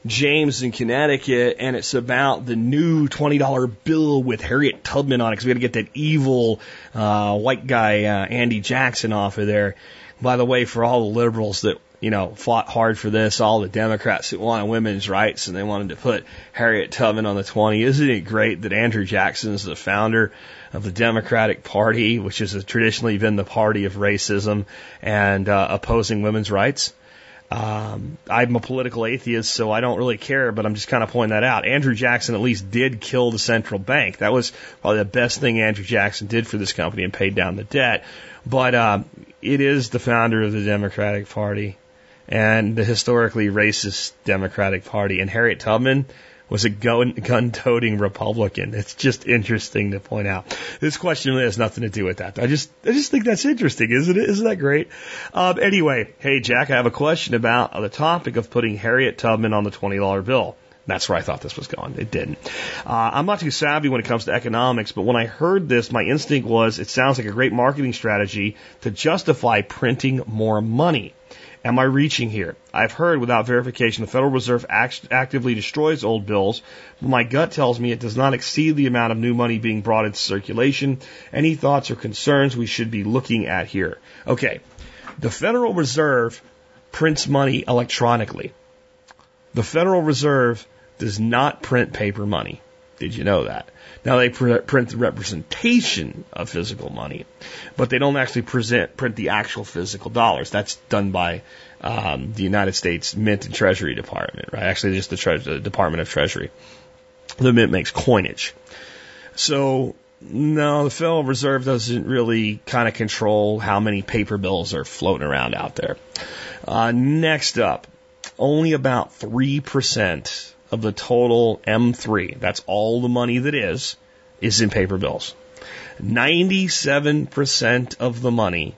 James in Connecticut, and it's about the new twenty dollar bill with Harriet Tubman on it. Because we got to get that evil uh, white guy uh, Andy Jackson off of there. By the way, for all the liberals that you know, fought hard for this, all the Democrats that wanted women's rights and they wanted to put Harriet Tubman on the 20. Isn't it great that Andrew Jackson is the founder of the Democratic Party, which has traditionally been the party of racism and uh, opposing women's rights? Um, I'm a political atheist, so I don't really care, but I'm just kind of pointing that out. Andrew Jackson at least did kill the central bank. That was probably the best thing Andrew Jackson did for this company and paid down the debt. But um, it is the founder of the Democratic Party and the historically racist Democratic Party. And Harriet Tubman was a gun toting Republican. It's just interesting to point out. This question really has nothing to do with that. I just, I just think that's interesting, isn't it? Isn't that great? Um, anyway, hey Jack, I have a question about the topic of putting Harriet Tubman on the twenty dollar bill. That's where I thought this was going. It didn't. Uh, I'm not too savvy when it comes to economics, but when I heard this, my instinct was it sounds like a great marketing strategy to justify printing more money. Am I reaching here? I've heard without verification the Federal Reserve act- actively destroys old bills, but my gut tells me it does not exceed the amount of new money being brought into circulation. Any thoughts or concerns we should be looking at here? Okay. The Federal Reserve prints money electronically. The Federal Reserve does not print paper money. Did you know that? Now they print the representation of physical money, but they don't actually present print the actual physical dollars. That's done by um, the United States Mint and Treasury Department, right? Actually, just the, Tre- the Department of Treasury. The Mint makes coinage. So no, the Federal Reserve doesn't really kind of control how many paper bills are floating around out there. Uh, next up, only about 3% of the total M3, that's all the money that is, is in paper bills. 97% of the money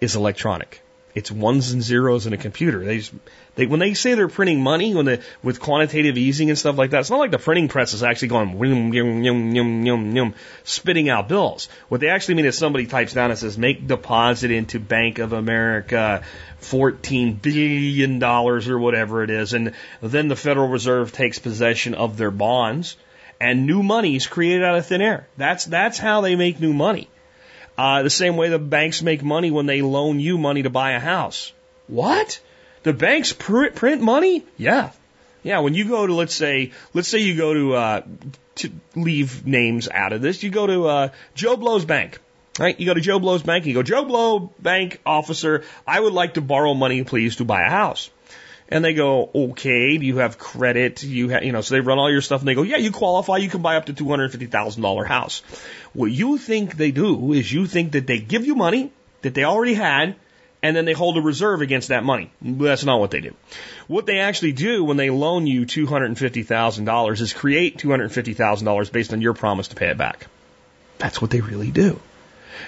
is electronic. It's ones and zeros in a computer. They, just, they when they say they're printing money when they, with quantitative easing and stuff like that, it's not like the printing press is actually going yum, yum, yum, yum, yum, yum, spitting out bills. What they actually mean is somebody types down and says make deposit into Bank of America, fourteen billion dollars or whatever it is, and then the Federal Reserve takes possession of their bonds, and new money is created out of thin air. That's that's how they make new money. Uh, the same way the banks make money when they loan you money to buy a house. What? The banks pr- print money? Yeah. Yeah, when you go to, let's say, let's say you go to, uh, to leave names out of this, you go to, uh, Joe Blow's bank. Right? You go to Joe Blow's bank, you go, Joe Blow, bank officer, I would like to borrow money, please, to buy a house. And they go, okay, do you have credit? You have, you know, so they run all your stuff and they go, yeah, you qualify. You can buy up to $250,000 house. What you think they do is you think that they give you money that they already had and then they hold a reserve against that money. That's not what they do. What they actually do when they loan you $250,000 is create $250,000 based on your promise to pay it back. That's what they really do.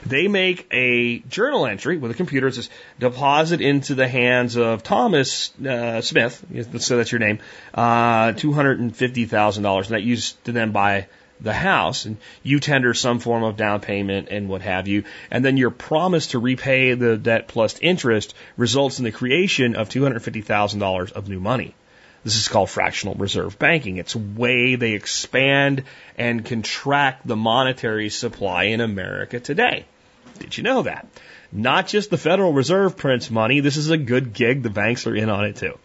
They make a journal entry with a computer. It says deposit into the hands of Thomas uh, Smith. So that's your name. Uh, two hundred and fifty thousand dollars, and that used to then buy the house and you tender some form of down payment and what have you. And then your promise to repay the debt plus interest results in the creation of $250,000 of new money. This is called fractional reserve banking. It's way they expand and contract the monetary supply in America today. Did you know that? Not just the Federal Reserve prints money. This is a good gig. The banks are in on it too.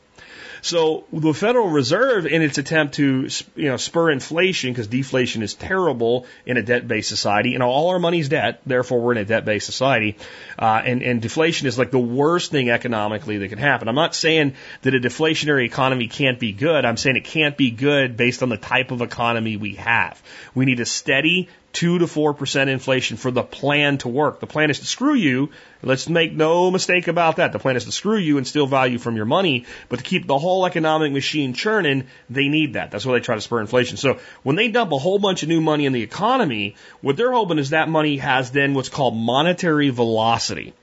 So the Federal Reserve, in its attempt to you know spur inflation, because deflation is terrible in a debt-based society, and all our money's debt, therefore we're in a debt-based society, uh, and and deflation is like the worst thing economically that can happen. I'm not saying that a deflationary economy can't be good. I'm saying it can't be good based on the type of economy we have. We need a steady two to four percent inflation for the plan to work. The plan is to screw you. Let's make no mistake about that. The plan is to screw you and steal value from your money, but to keep the whole economic machine churning, they need that. That's why they try to spur inflation. So when they dump a whole bunch of new money in the economy, what they're hoping is that money has then what's called monetary velocity.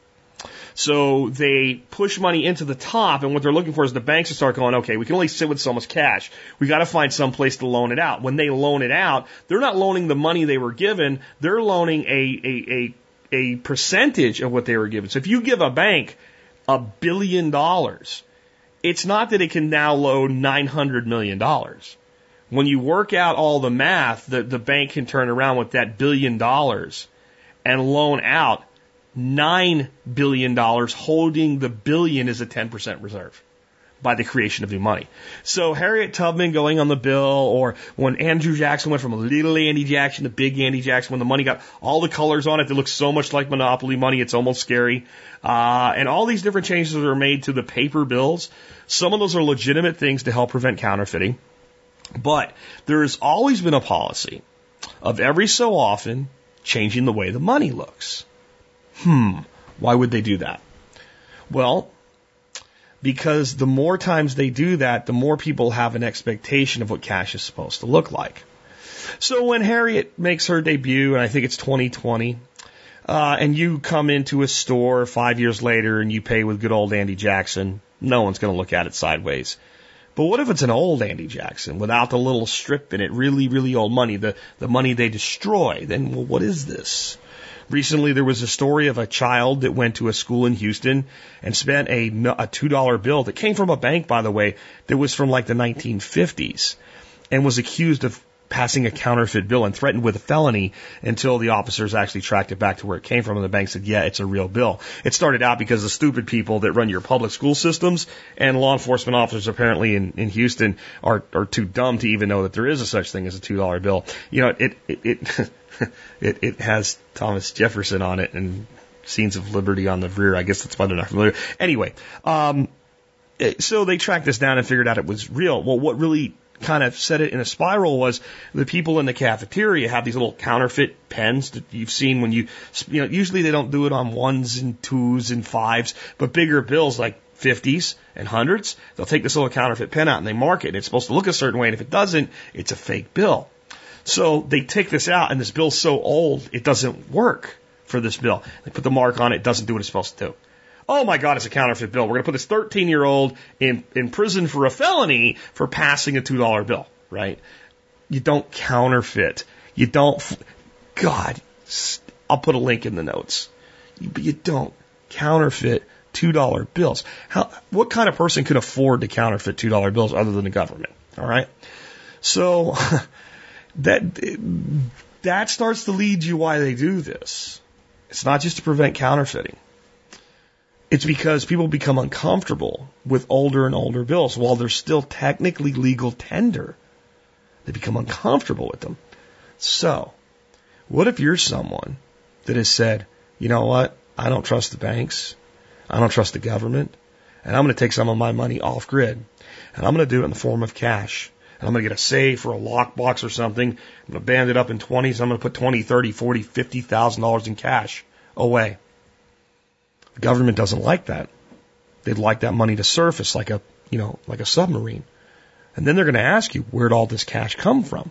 So they push money into the top, and what they're looking for is the banks to start going, okay, we can only sit with so much cash. We got to find some place to loan it out. When they loan it out, they're not loaning the money they were given; they're loaning a a a, a percentage of what they were given. So if you give a bank a billion dollars, it's not that it can now loan nine hundred million dollars. When you work out all the math, the, the bank can turn around with that billion dollars and loan out nine billion dollars, holding the billion as a 10% reserve by the creation of new money. So Harriet Tubman going on the bill, or when Andrew Jackson went from a little Andy Jackson to big Andy Jackson, when the money got all the colors on it that looks so much like monopoly money, it's almost scary. Uh, and all these different changes that are made to the paper bills. Some of those are legitimate things to help prevent counterfeiting. But there has always been a policy of every so often changing the way the money looks. Hmm, why would they do that? Well, because the more times they do that, the more people have an expectation of what cash is supposed to look like. So when Harriet makes her debut, and I think it's 2020, uh, and you come into a store five years later and you pay with good old Andy Jackson, no one's going to look at it sideways. But what if it's an old Andy Jackson without the little strip in it, really, really old money, the, the money they destroy? Then, well, what is this? Recently, there was a story of a child that went to a school in Houston and spent a, a $2 bill that came from a bank, by the way, that was from like the 1950s and was accused of passing a counterfeit bill and threatened with a felony until the officers actually tracked it back to where it came from and the bank said, yeah, it's a real bill. It started out because the stupid people that run your public school systems and law enforcement officers apparently in, in Houston are, are too dumb to even know that there is a such thing as a $2 bill. You know, it, it, it (laughs) (laughs) it, it has Thomas Jefferson on it and scenes of liberty on the rear. I guess that's why they're not familiar. Anyway, um, so they tracked this down and figured out it was real. Well, what really kind of set it in a spiral was the people in the cafeteria have these little counterfeit pens that you've seen when you, you know, usually they don't do it on ones and twos and fives, but bigger bills like 50s and hundreds, they'll take this little counterfeit pen out and they mark it. And it's supposed to look a certain way, and if it doesn't, it's a fake bill. So they take this out, and this bill's so old, it doesn't work for this bill. They put the mark on it, it doesn't do what it's supposed to do. Oh my God, it's a counterfeit bill. We're going to put this 13 year old in, in prison for a felony for passing a $2 bill, right? You don't counterfeit. You don't, God, I'll put a link in the notes. But you don't counterfeit $2 bills. How, what kind of person could afford to counterfeit $2 bills other than the government? All right. So (laughs) that that starts to lead you why they do this. It's not just to prevent counterfeiting. It's because people become uncomfortable with older and older bills while they're still technically legal tender. They become uncomfortable with them. So, what if you're someone that has said, you know what? I don't trust the banks. I don't trust the government. And I'm going to take some of my money off grid. And I'm going to do it in the form of cash I'm going to get a safe or a lockbox or something. I'm going to band it up in 20s. I'm going to put 20, 30, 40, 50,000 dollars in cash away. The government doesn't like that. They'd like that money to surface like a, you know, like a submarine. And then they're going to ask you, where'd all this cash come from?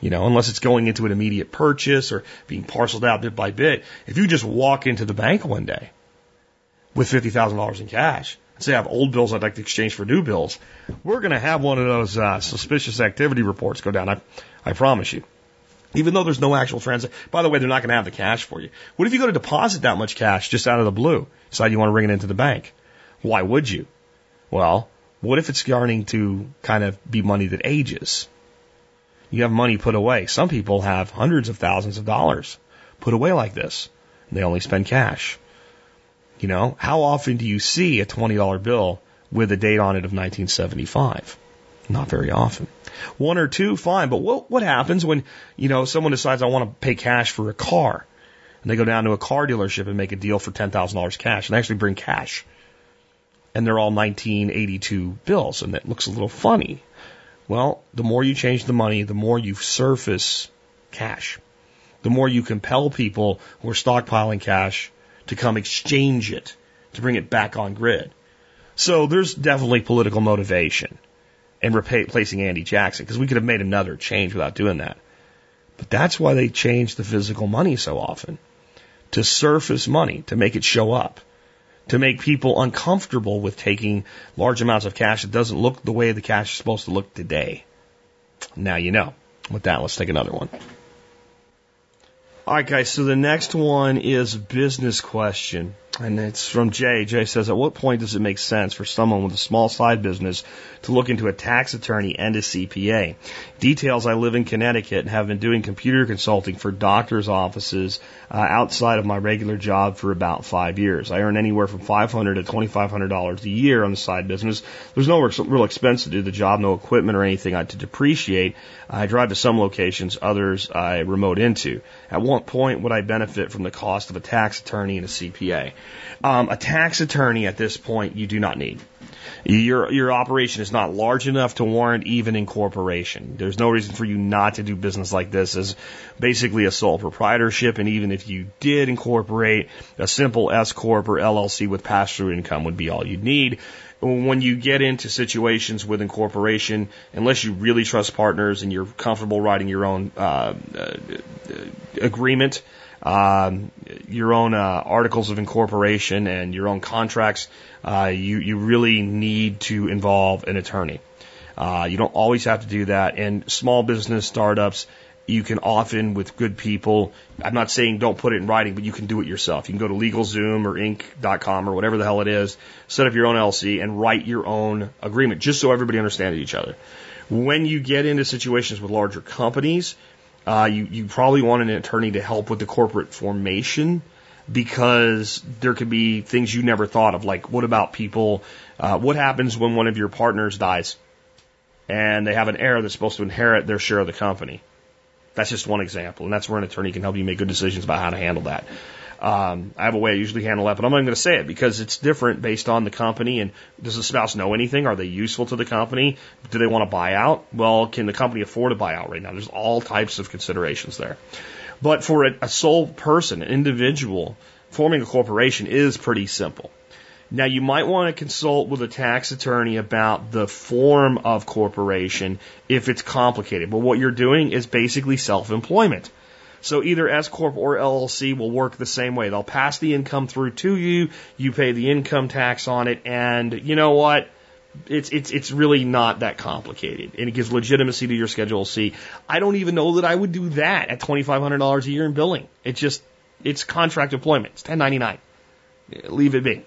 You know, unless it's going into an immediate purchase or being parceled out bit by bit. If you just walk into the bank one day with $50,000 in cash, say I have old bills I'd like to exchange for new bills, we're going to have one of those uh, suspicious activity reports go down. I, I promise you. Even though there's no actual transaction. By the way, they're not going to have the cash for you. What if you go to deposit that much cash just out of the blue? Decide you want to bring it into the bank. Why would you? Well, what if it's starting to kind of be money that ages? You have money put away. Some people have hundreds of thousands of dollars put away like this. They only spend cash. You know, how often do you see a $20 bill with a date on it of 1975? Not very often. One or two, fine. But what, what happens when, you know, someone decides I want to pay cash for a car? And they go down to a car dealership and make a deal for $10,000 cash and actually bring cash. And they're all 1982 bills and that looks a little funny. Well, the more you change the money, the more you surface cash. the more you compel people who are stockpiling cash to come exchange it, to bring it back on grid. So there's definitely political motivation in replacing Andy Jackson because we could have made another change without doing that. But that's why they change the physical money so often to surface money, to make it show up, to make people uncomfortable with taking large amounts of cash that doesn't look the way the cash is supposed to look today. Now you know. With that, let's take another one. All right, guys. So the next one is business question. And it's from Jay. Jay says, At what point does it make sense for someone with a small side business to look into a tax attorney and a CPA? Details I live in Connecticut and have been doing computer consulting for doctors' offices uh, outside of my regular job for about five years. I earn anywhere from $500 to $2,500 a year on the side business. There's no real expense to do the job, no equipment or anything to depreciate. I drive to some locations, others I remote into. At what point would I benefit from the cost of a tax attorney and a CPA? Um, a tax attorney at this point you do not need. Your your operation is not large enough to warrant even incorporation. There's no reason for you not to do business like this as basically a sole proprietorship. And even if you did incorporate, a simple S corp or LLC with pass through income would be all you'd need. When you get into situations with incorporation, unless you really trust partners and you're comfortable writing your own uh, uh, agreement, um, your own uh, articles of incorporation and your own contracts, uh, you you really need to involve an attorney. Uh, you don't always have to do that. And small business startups, you can often, with good people, I'm not saying don't put it in writing, but you can do it yourself. You can go to LegalZoom or Inc.com or whatever the hell it is, set up your own LC and write your own agreement, just so everybody understands each other. When you get into situations with larger companies, uh, you, you probably want an attorney to help with the corporate formation because there could be things you never thought of. Like, what about people? Uh, what happens when one of your partners dies and they have an heir that's supposed to inherit their share of the company? That's just one example, and that's where an attorney can help you make good decisions about how to handle that. Um, I have a way I usually handle that, but I'm not going to say it because it's different based on the company. And does the spouse know anything? Are they useful to the company? Do they want to buy out? Well, can the company afford to buy out right now? There's all types of considerations there. But for a, a sole person, an individual, forming a corporation is pretty simple. Now, you might want to consult with a tax attorney about the form of corporation if it's complicated. But what you're doing is basically self employment. So either S corp or LLC will work the same way. They'll pass the income through to you. You pay the income tax on it, and you know what? It's it's it's really not that complicated, and it gives legitimacy to your Schedule C. I don't even know that I would do that at twenty five hundred dollars a year in billing. It's just it's contract employment. It's ten ninety nine. Leave it be.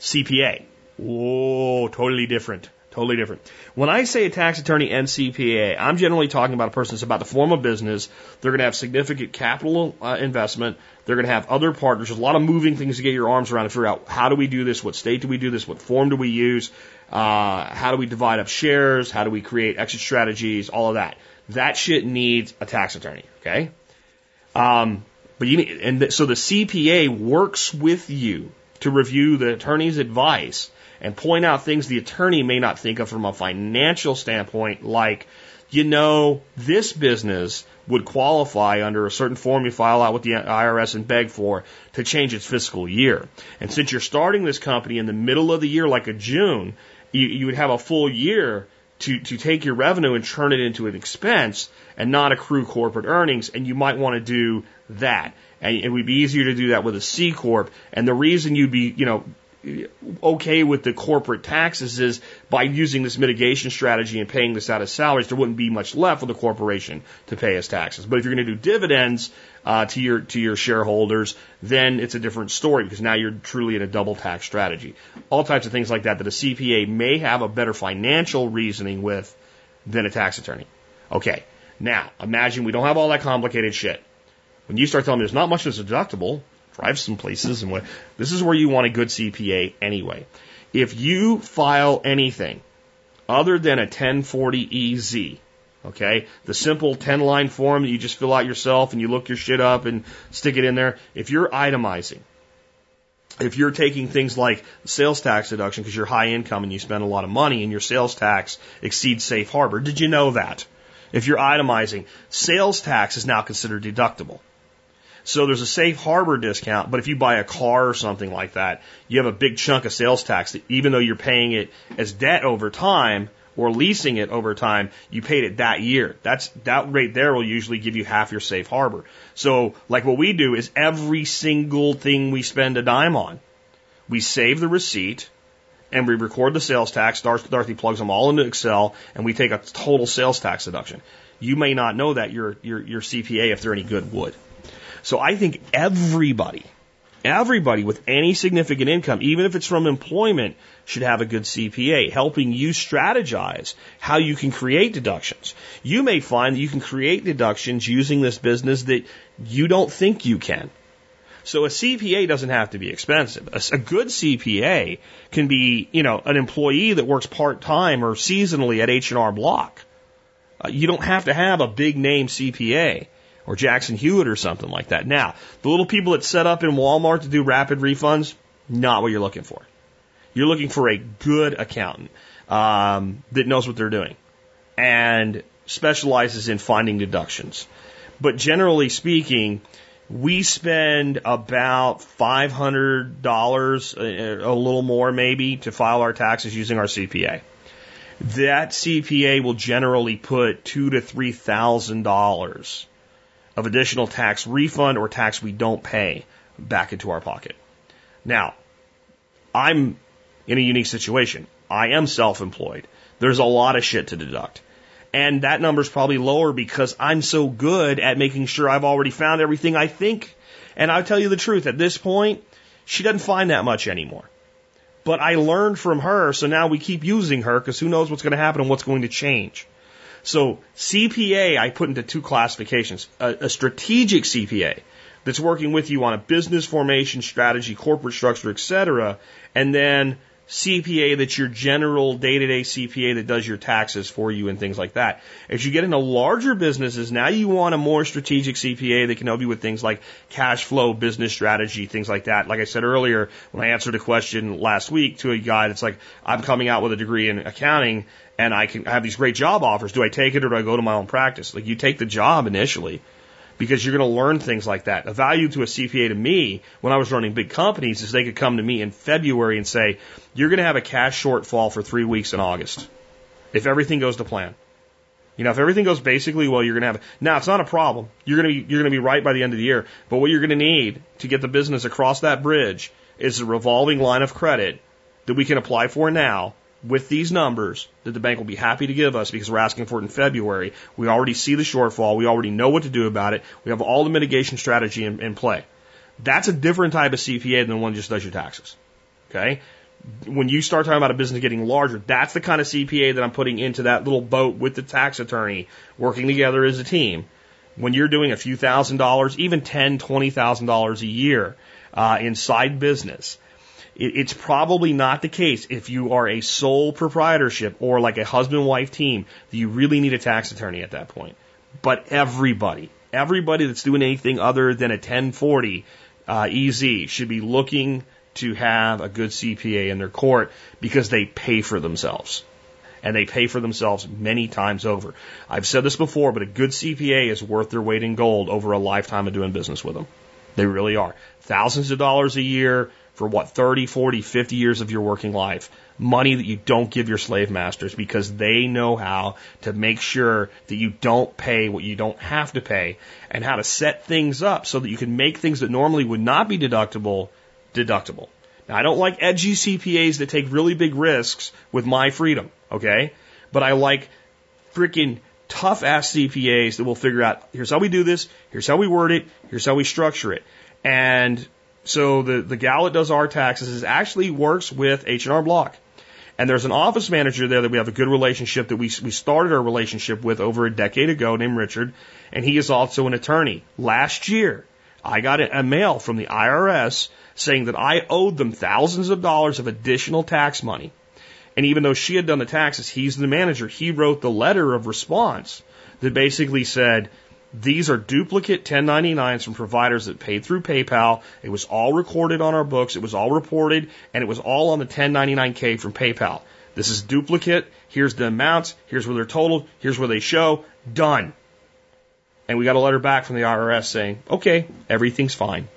CPA. Whoa, totally different. Totally different. When I say a tax attorney and CPA, I'm generally talking about a person that's about to form a business. They're going to have significant capital uh, investment. They're going to have other partners. There's a lot of moving things to get your arms around to figure out how do we do this? What state do we do this? What form do we use? Uh, how do we divide up shares? How do we create exit strategies? All of that. That shit needs a tax attorney. Okay. Um, but you need, and th- so the CPA works with you to review the attorney's advice and point out things the attorney may not think of from a financial standpoint, like, you know, this business would qualify under a certain form you file out with the IRS and beg for to change its fiscal year. And since you're starting this company in the middle of the year, like a June, you, you would have a full year to, to take your revenue and turn it into an expense and not accrue corporate earnings. And you might want to do that. And it would be easier to do that with a C corp. And the reason you'd be, you know, okay with the corporate taxes is by using this mitigation strategy and paying this out as salaries, there wouldn't be much left for the corporation to pay as taxes. But if you're going to do dividends uh, to your to your shareholders, then it's a different story because now you're truly in a double tax strategy. All types of things like that that a CPA may have a better financial reasoning with than a tax attorney. Okay, now imagine we don't have all that complicated shit. When you start telling me there's not much that's deductible, drive some places and what this is where you want a good CPA anyway. If you file anything other than a 1040EZ, okay, the simple 10 line form that you just fill out yourself and you look your shit up and stick it in there, if you're itemizing, if you're taking things like sales tax deduction because you're high income and you spend a lot of money and your sales tax exceeds safe harbor, did you know that? If you're itemizing, sales tax is now considered deductible. So there's a safe harbor discount, but if you buy a car or something like that, you have a big chunk of sales tax that even though you're paying it as debt over time or leasing it over time, you paid it that year. That's that rate there will usually give you half your safe harbor. So like what we do is every single thing we spend a dime on, we save the receipt and we record the sales tax. Dorothy plugs them all into Excel and we take a total sales tax deduction. You may not know that your your your CPA if they're any good would. So I think everybody, everybody with any significant income, even if it's from employment, should have a good CPA, helping you strategize how you can create deductions. You may find that you can create deductions using this business that you don't think you can. So a CPA doesn't have to be expensive. A, good CPA can be, you know, an employee that works part time or seasonally at H&R Block. Uh, you don't have to have a big name CPA or Jackson Hewitt or something like that. Now, the little people that set up in Walmart to do rapid refunds, not what you're looking for. You're looking for a good accountant um, that knows what they're doing and specializes in finding deductions. But generally speaking, we spend about $500, a little more maybe, to file our taxes using our CPA. That CPA will generally put two to three thousand dollars of additional tax refund or tax we don't pay back into our pocket. Now, I'm in a unique situation. I am self-employed. There's a lot of shit to deduct. And that number's probably lower because I'm so good at making sure I've already found everything I think. And I'll tell you the truth, at this point, she doesn't find that much anymore. But I learned from her, so now we keep using her because who knows what's going to happen and what's going to change. So CPA, I put into two classifications. A, a strategic CPA that's working with you on a business formation strategy, corporate structure, etc. And then CPA that's your general day to day CPA that does your taxes for you and things like that. As you get into larger businesses, now you want a more strategic CPA that can help you with things like cash flow, business strategy, things like that. Like I said earlier, when I answered a question last week to a guy that's like, I'm coming out with a degree in accounting and I can have these great job offers. Do I take it or do I go to my own practice? Like you take the job initially because you're going to learn things like that. A value to a CPA to me when I was running big companies is they could come to me in February and say, you're going to have a cash shortfall for three weeks in August if everything goes to plan. You know, if everything goes basically well, you're going to have. Now, it's not a problem. You're going to be you're going to be right by the end of the year. But what you're going to need to get the business across that bridge is a revolving line of credit that we can apply for now with these numbers that the bank will be happy to give us because we're asking for it in February. We already see the shortfall. We already know what to do about it. We have all the mitigation strategy in, in play. That's a different type of CPA than the one that just does your taxes. Okay? When you start talking about a business getting larger, that's the kind of CPA that I'm putting into that little boat with the tax attorney working together as a team. When you're doing a few thousand dollars, even ten, twenty thousand dollars a year uh, inside business, it's probably not the case if you are a sole proprietorship or like a husband wife team that you really need a tax attorney at that point. But everybody, everybody that's doing anything other than a 1040 uh, EZ should be looking to have a good CPA in their court because they pay for themselves. And they pay for themselves many times over. I've said this before, but a good CPA is worth their weight in gold over a lifetime of doing business with them. They really are. Thousands of dollars a year, for what, 30, 40, 50 years of your working life. Money that you don't give your slave masters because they know how to make sure that you don't pay what you don't have to pay and how to set things up so that you can make things that normally would not be deductible, deductible. Now, I don't like edgy CPAs that take really big risks with my freedom, okay? But I like freaking tough ass CPAs that will figure out here's how we do this, here's how we word it, here's how we structure it. And so the, the gal that does our taxes is actually works with H&R Block. And there's an office manager there that we have a good relationship that we, we started our relationship with over a decade ago named Richard. And he is also an attorney. Last year, I got a mail from the IRS saying that I owed them thousands of dollars of additional tax money. And even though she had done the taxes, he's the manager. He wrote the letter of response that basically said, these are duplicate 1099s from providers that paid through PayPal. It was all recorded on our books. It was all reported and it was all on the 1099K from PayPal. This is duplicate. Here's the amounts. Here's where they're totaled. Here's where they show. Done. And we got a letter back from the IRS saying, okay, everything's fine.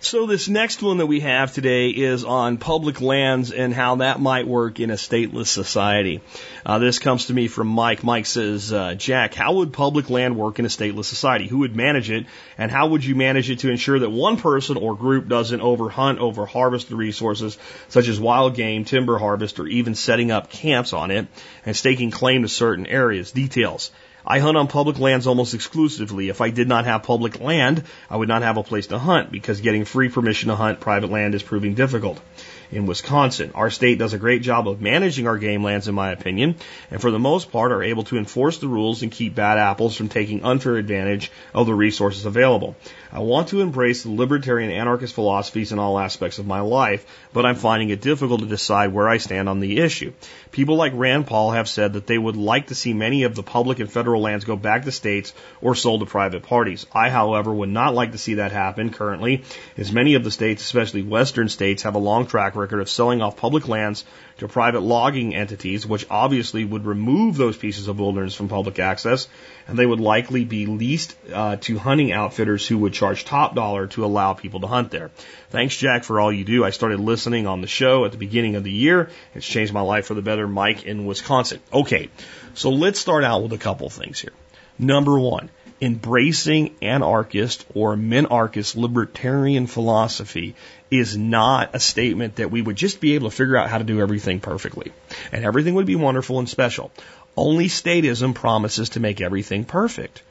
So this next one that we have today is on public lands and how that might work in a stateless society. Uh, this comes to me from Mike. Mike says, uh, Jack, how would public land work in a stateless society? Who would manage it? And how would you manage it to ensure that one person or group doesn't overhunt, overharvest the resources, such as wild game, timber harvest, or even setting up camps on it and staking claim to certain areas? Details. I hunt on public lands almost exclusively. If I did not have public land, I would not have a place to hunt because getting free permission to hunt private land is proving difficult in Wisconsin. Our state does a great job of managing our game lands, in my opinion, and for the most part are able to enforce the rules and keep bad apples from taking unfair advantage of the resources available. I want to embrace the libertarian anarchist philosophies in all aspects of my life, but I'm finding it difficult to decide where I stand on the issue. People like Rand Paul have said that they would like to see many of the public and federal lands go back to states or sold to private parties. I, however, would not like to see that happen currently, as many of the states, especially western states, have a long track record of selling off public lands to private logging entities, which obviously would remove those pieces of wilderness from public access, and they would likely be leased uh, to hunting outfitters who would charge top dollar to allow people to hunt there. Thanks, Jack, for all you do. I started listening on the show at the beginning of the year. It's changed my life for the better. Mike in Wisconsin. Okay, so let's start out with a couple things here. Number one, embracing anarchist or minarchist libertarian philosophy is not a statement that we would just be able to figure out how to do everything perfectly and everything would be wonderful and special. Only statism promises to make everything perfect.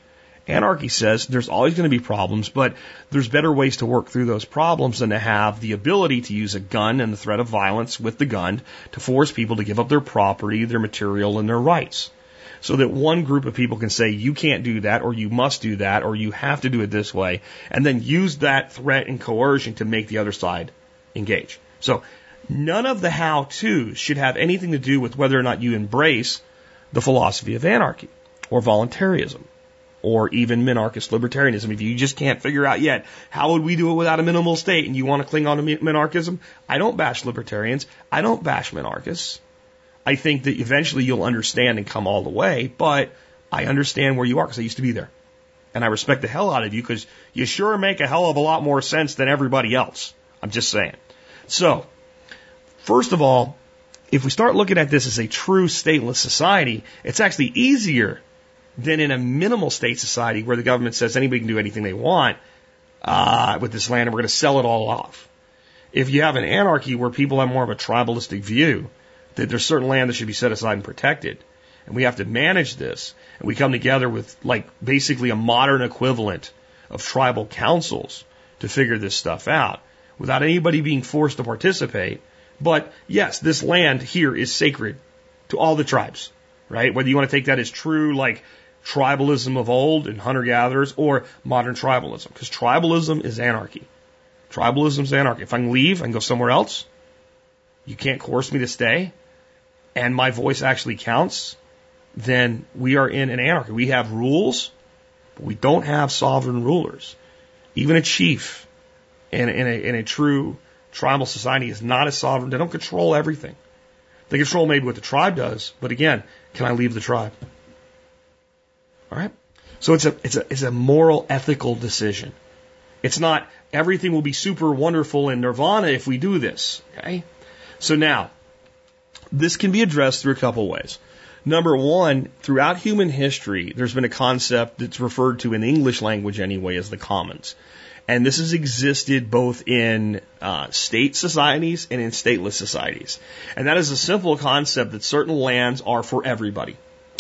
Anarchy says there's always going to be problems, but there's better ways to work through those problems than to have the ability to use a gun and the threat of violence with the gun to force people to give up their property, their material, and their rights. So that one group of people can say, you can't do that, or you must do that, or you have to do it this way, and then use that threat and coercion to make the other side engage. So none of the how to's should have anything to do with whether or not you embrace the philosophy of anarchy or voluntarism or even minarchist libertarianism. If you just can't figure out yet, how would we do it without a minimal state and you want to cling on to minarchism? I don't bash libertarians. I don't bash minarchists. I think that eventually you'll understand and come all the way, but I understand where you are because I used to be there. And I respect the hell out of you because you sure make a hell of a lot more sense than everybody else. I'm just saying. So, first of all, if we start looking at this as a true stateless society, it's actually easier than in a minimal state society where the government says anybody can do anything they want uh, with this land and we're going to sell it all off. If you have an anarchy where people have more of a tribalistic view, that there's certain land that should be set aside and protected, and we have to manage this, and we come together with like basically a modern equivalent of tribal councils to figure this stuff out without anybody being forced to participate. But yes, this land here is sacred to all the tribes, right? Whether you want to take that as true, like tribalism of old and hunter gatherers or modern tribalism. Because tribalism is anarchy. Tribalism is anarchy. If I can leave and go somewhere else, you can't coerce me to stay, and my voice actually counts, then we are in an anarchy. We have rules, but we don't have sovereign rulers. Even a chief in, in, a, in a true tribal society is not a sovereign. They don't control everything. They control maybe what the tribe does, but again, can I leave the tribe? All right. So it's a it's a it's a moral ethical decision. It's not everything will be super wonderful in nirvana if we do this. Okay. So now, this can be addressed through a couple ways. Number one, throughout human history, there's been a concept that's referred to in the English language anyway as the commons. And this has existed both in uh, state societies and in stateless societies. And that is a simple concept that certain lands are for everybody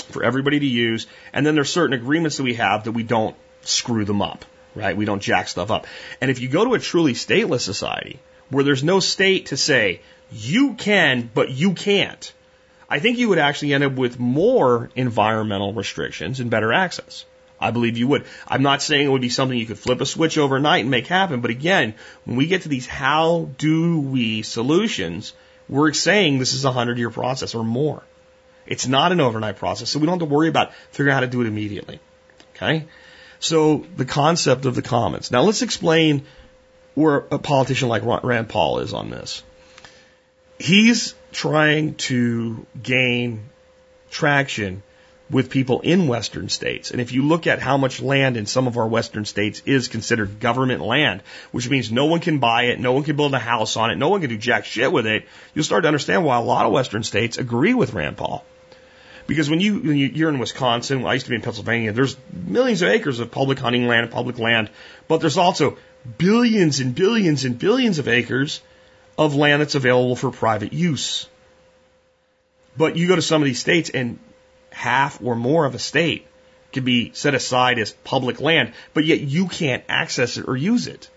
for everybody to use. And then there's certain agreements that we have that we don't screw them up, right? We don't jack stuff up. And if you go to a truly stateless society where there's no state to say, you can, but you can't, I think you would actually end up with more environmental restrictions and better access. I believe you would. I'm not saying it would be something you could flip a switch overnight and make happen, but again, when we get to these how do we solutions, we're saying this is a hundred year process or more. It's not an overnight process, so we don't have to worry about figuring out how to do it immediately. Okay? So the concept of the commons. Now let's explain where a politician like Rand Paul is on this. He's trying to gain traction with people in western states. And if you look at how much land in some of our western states is considered government land, which means no one can buy it, no one can build a house on it, no one can do jack shit with it, you'll start to understand why a lot of western states agree with Rand Paul. Because when you when you, you're in Wisconsin, I used to be in Pennsylvania. There's millions of acres of public hunting land, and public land, but there's also billions and billions and billions of acres of land that's available for private use. But you go to some of these states and half or more of a state can be set aside as public land, but yet you can't access it or use it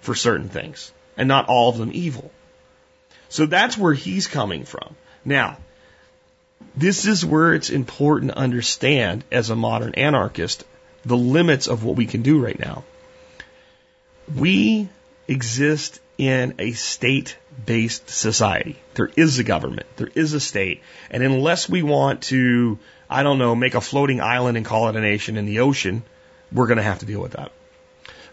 for certain things, and not all of them evil. So that's where he's coming from. Now, this is where it's important to understand as a modern anarchist the limits of what we can do right now. We exist in a state based society. There is a government, there is a state, and unless we want to, I don't know, make a floating island and call it a nation in the ocean, we're going to have to deal with that.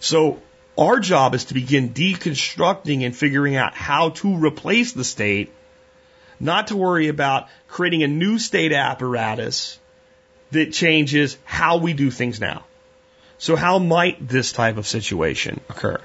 So our job is to begin deconstructing and figuring out how to replace the state, not to worry about creating a new state apparatus that changes how we do things now. So how might this type of situation occur?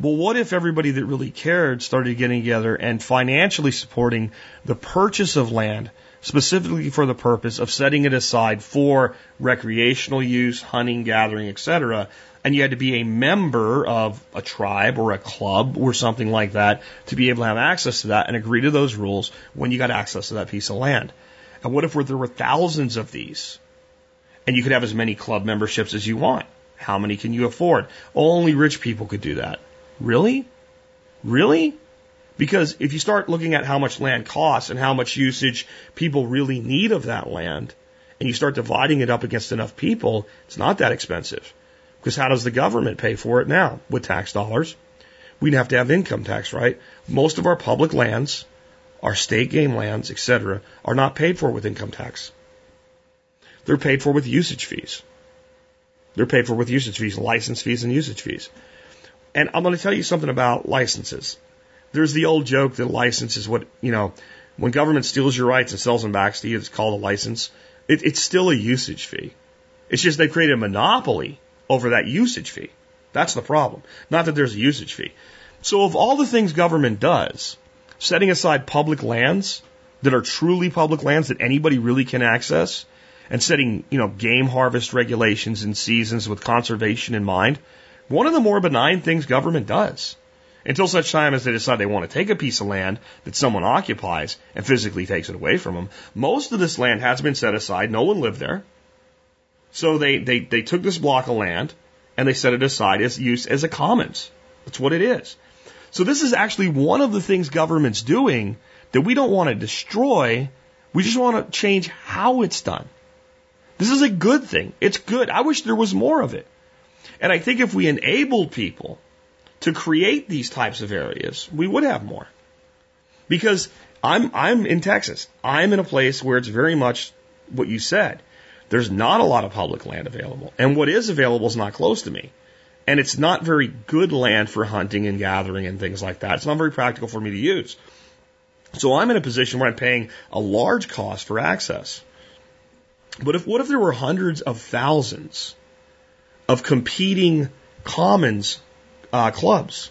Well, what if everybody that really cared started getting together and financially supporting the purchase of land specifically for the purpose of setting it aside for recreational use, hunting, gathering, etc. And you had to be a member of a tribe or a club or something like that to be able to have access to that and agree to those rules when you got access to that piece of land. And what if there were thousands of these? And you could have as many club memberships as you want. How many can you afford? Only rich people could do that. Really? Really? Because if you start looking at how much land costs and how much usage people really need of that land, and you start dividing it up against enough people, it's not that expensive. Because how does the government pay for it now? With tax dollars. We'd have to have income tax, right? Most of our public lands, our state game lands, etc., are not paid for with income tax. They're paid for with usage fees. They're paid for with usage fees, license fees, and usage fees. And I'm going to tell you something about licenses. There's the old joke that license is what, you know, when government steals your rights and sells them back to you, it's called a license. It, it's still a usage fee. It's just they've created a monopoly over that usage fee. That's the problem. Not that there's a usage fee. So of all the things government does, setting aside public lands that are truly public lands that anybody really can access, and setting, you know, game harvest regulations and seasons with conservation in mind, one of the more benign things government does. Until such time as they decide they want to take a piece of land that someone occupies and physically takes it away from them. Most of this land has been set aside. No one lived there. So they, they, they took this block of land and they set it aside as use as a commons. That's what it is. So this is actually one of the things government's doing that we don't want to destroy. We just want to change how it's done. This is a good thing. It's good. I wish there was more of it. And I think if we enabled people to create these types of areas, we would have more. Because I'm, I'm in Texas. I'm in a place where it's very much what you said. There's not a lot of public land available. And what is available is not close to me. And it's not very good land for hunting and gathering and things like that. It's not very practical for me to use. So I'm in a position where I'm paying a large cost for access. But if, what if there were hundreds of thousands of competing commons uh, clubs.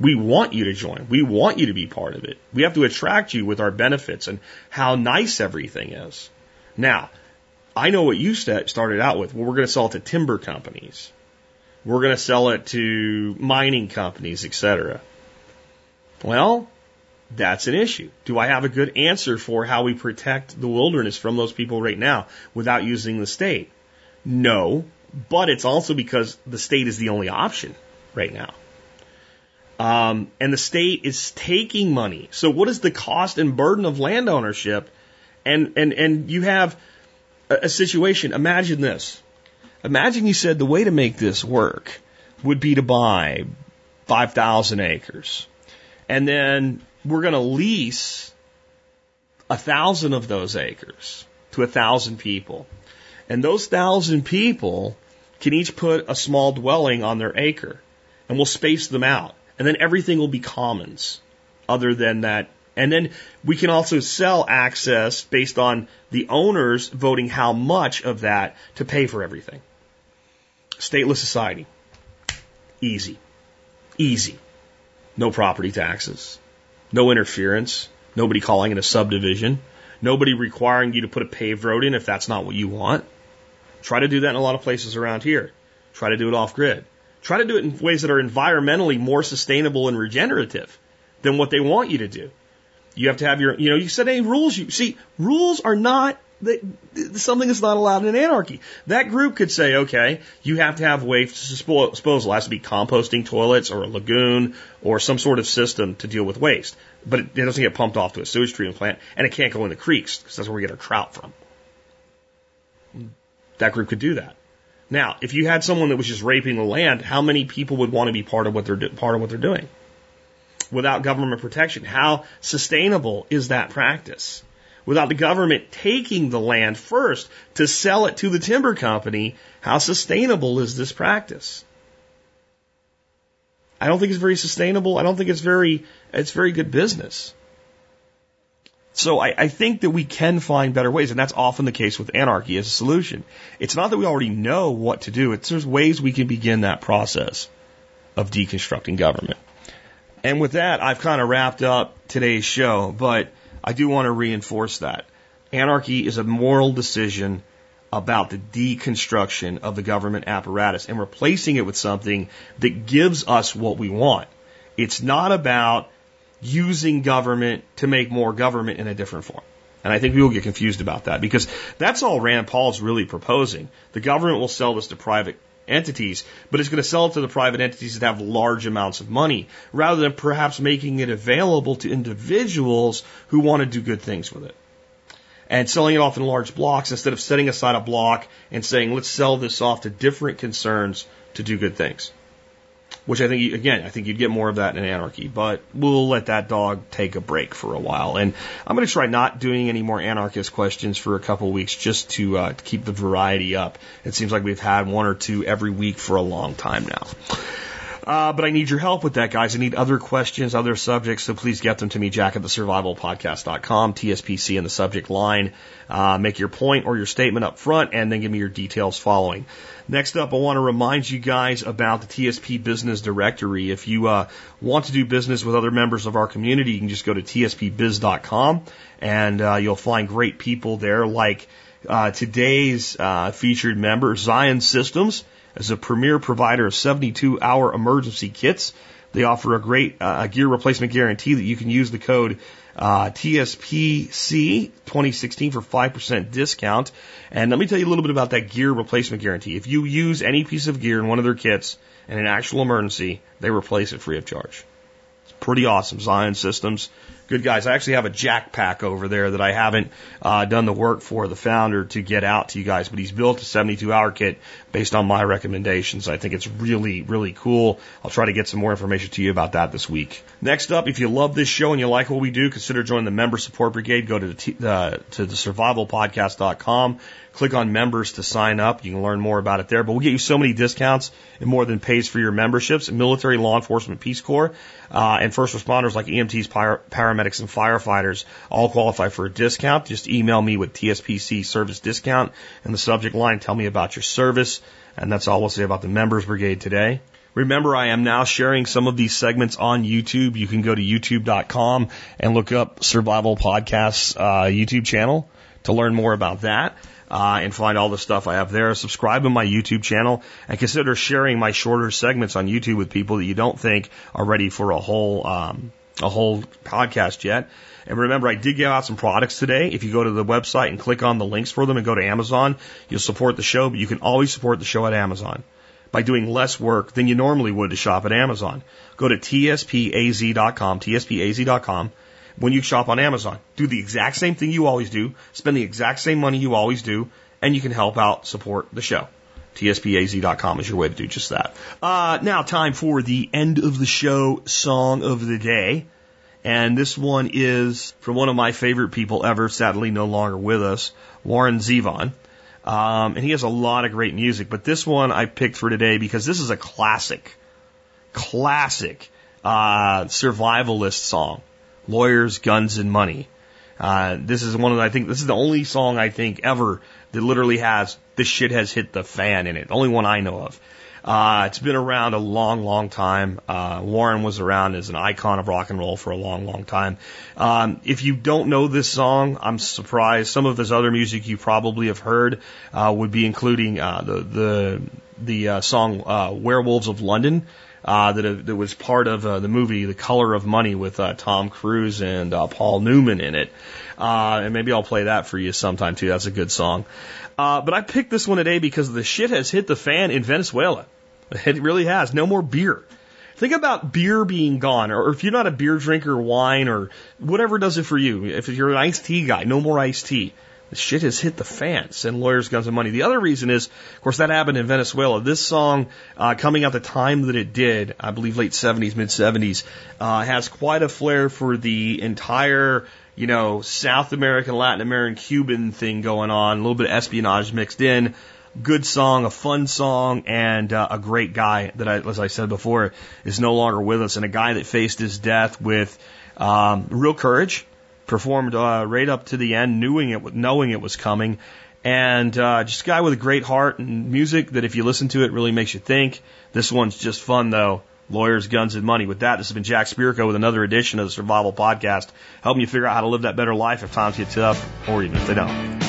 We want you to join. We want you to be part of it. We have to attract you with our benefits and how nice everything is. Now, I know what you started out with. Well, we're going to sell it to timber companies. We're going to sell it to mining companies, etc. Well, that's an issue. Do I have a good answer for how we protect the wilderness from those people right now without using the state? No, but it's also because the state is the only option right now. Um, and the state is taking money. So what is the cost and burden of land ownership? And, and, and you have a, a situation. Imagine this. Imagine you said the way to make this work would be to buy 5,000 acres. And then we're going to lease a thousand of those acres to a thousand people. And those thousand people can each put a small dwelling on their acre and we'll space them out. And then everything will be commons other than that And then we can also sell access based on the owners voting how much of that to pay for everything. Stateless society. Easy. Easy. No property taxes. No interference. Nobody calling it a subdivision. Nobody requiring you to put a paved road in if that's not what you want. Try to do that in a lot of places around here. Try to do it off grid. Try to do it in ways that are environmentally more sustainable and regenerative than what they want you to do. You have to have your, you know, you said any rules. You see, rules are not they, something that's not allowed in anarchy. That group could say, okay, you have to have waste disposal. It has to be composting toilets or a lagoon or some sort of system to deal with waste. But it doesn't get pumped off to a sewage treatment plant and it can't go in the creeks because that's where we get our trout from. That group could do that. Now, if you had someone that was just raping the land, how many people would want to be part of what they're do, part of what they're doing? Without government protection, how sustainable is that practice? Without the government taking the land first to sell it to the timber company, how sustainable is this practice? I don't think it's very sustainable. I don't think it's very it's very good business. So I, I, think that we can find better ways, and that's often the case with anarchy as a solution. It's not that we already know what to do, it's there's ways we can begin that process of deconstructing government. And with that, I've kind of wrapped up today's show, but I do want to reinforce that. Anarchy is a moral decision about the deconstruction of the government apparatus and replacing it with something that gives us what we want. It's not about using government to make more government in a different form. And I think people will get confused about that because that's all Rand Paul's really proposing. The government will sell this to private entities, but it's going to sell it to the private entities that have large amounts of money rather than perhaps making it available to individuals who want to do good things with it. And selling it off in large blocks instead of setting aside a block and saying, let's sell this off to different concerns to do good things which I think, again, I think you'd get more of that in anarchy, but we'll let that dog take a break for a while. And I'm going to try not doing any more anarchist questions for a couple of weeks just to, uh, to keep the variety up. It seems like we've had one or two every week for a long time now. Uh, but I need your help with that, guys. I need other questions, other subjects, so please get them to me, jack at the survivalpodcast.com, TSPC in the subject line. Uh, make your point or your statement up front, and then give me your details following. Next up, I want to remind you guys about the TSP Business Directory. If you uh, want to do business with other members of our community, you can just go to tspbiz.com, and uh, you'll find great people there like uh, today's uh, featured member, Zion Systems as a premier provider of 72 hour emergency kits. They offer a great uh, gear replacement guarantee that you can use the code uh, TSPC 2016 for 5% discount. And let me tell you a little bit about that gear replacement guarantee. If you use any piece of gear in one of their kits in an actual emergency, they replace it free of charge. Pretty awesome. Zion Systems good guys. I actually have a jack pack over there that I haven't uh, done the work for the founder to get out to you guys, but he's built a 72 hour kit based on my recommendations. I think it's really, really cool. I'll try to get some more information to you about that this week. Next up, if you love this show and you like what we do, consider joining the member support brigade. Go to the, uh, to the survivalpodcast.com. Click on members to sign up. You can learn more about it there. But we'll get you so many discounts and more than pays for your memberships. Military, law enforcement, Peace Corps, uh, and first responders like EMTs, paramedics, and firefighters all qualify for a discount. Just email me with TSPC service discount in the subject line. Tell me about your service. And that's all we'll say about the members brigade today. Remember, I am now sharing some of these segments on YouTube. You can go to youtube.com and look up Survival Podcasts uh, YouTube channel to learn more about that uh, and find all the stuff I have there. Subscribe to my YouTube channel and consider sharing my shorter segments on YouTube with people that you don't think are ready for a whole um, a whole podcast yet. And remember, I did give out some products today. If you go to the website and click on the links for them and go to Amazon, you'll support the show, but you can always support the show at Amazon by doing less work than you normally would to shop at Amazon. Go to tspaz.com, tspaz.com, when you shop on Amazon. Do the exact same thing you always do, spend the exact same money you always do, and you can help out support the show. TSPAZ.com is your way to do just that. Uh, now, time for the end of the show song of the day. And this one is from one of my favorite people ever, sadly no longer with us, Warren Zevon. Um, and he has a lot of great music, but this one I picked for today because this is a classic, classic uh, survivalist song Lawyers, Guns, and Money. Uh, this is one of the, I think this is the only song I think ever that literally has this shit has hit the fan in it. The only one I know of. Uh, it's been around a long, long time. Uh, Warren was around as an icon of rock and roll for a long, long time. Um, if you don't know this song, I'm surprised. Some of his other music you probably have heard uh, would be including uh, the the the uh, song uh, "Werewolves of London." Uh, that, that was part of uh, the movie The Color of Money with uh, Tom Cruise and uh, Paul Newman in it. Uh, and maybe I'll play that for you sometime too. That's a good song. Uh, but I picked this one today because the shit has hit the fan in Venezuela. It really has. No more beer. Think about beer being gone, or if you're not a beer drinker, wine, or whatever does it for you. If you're an iced tea guy, no more iced tea. Shit has hit the fans and lawyers, guns, and money. The other reason is, of course, that happened in Venezuela. This song, uh, coming out the time that it did, I believe late 70s, mid 70s, uh, has quite a flair for the entire, you know, South American, Latin American, Cuban thing going on. A little bit of espionage mixed in. Good song, a fun song, and uh, a great guy that, I, as I said before, is no longer with us, and a guy that faced his death with um, real courage performed uh, right up to the end, knowing it, knowing it was coming, and uh, just a guy with a great heart and music that if you listen to it really makes you think. This one's just fun though. Lawyers, guns, and money. With that, this has been Jack Spirko with another edition of the Survival Podcast, helping you figure out how to live that better life if times get tough, or even if they don't.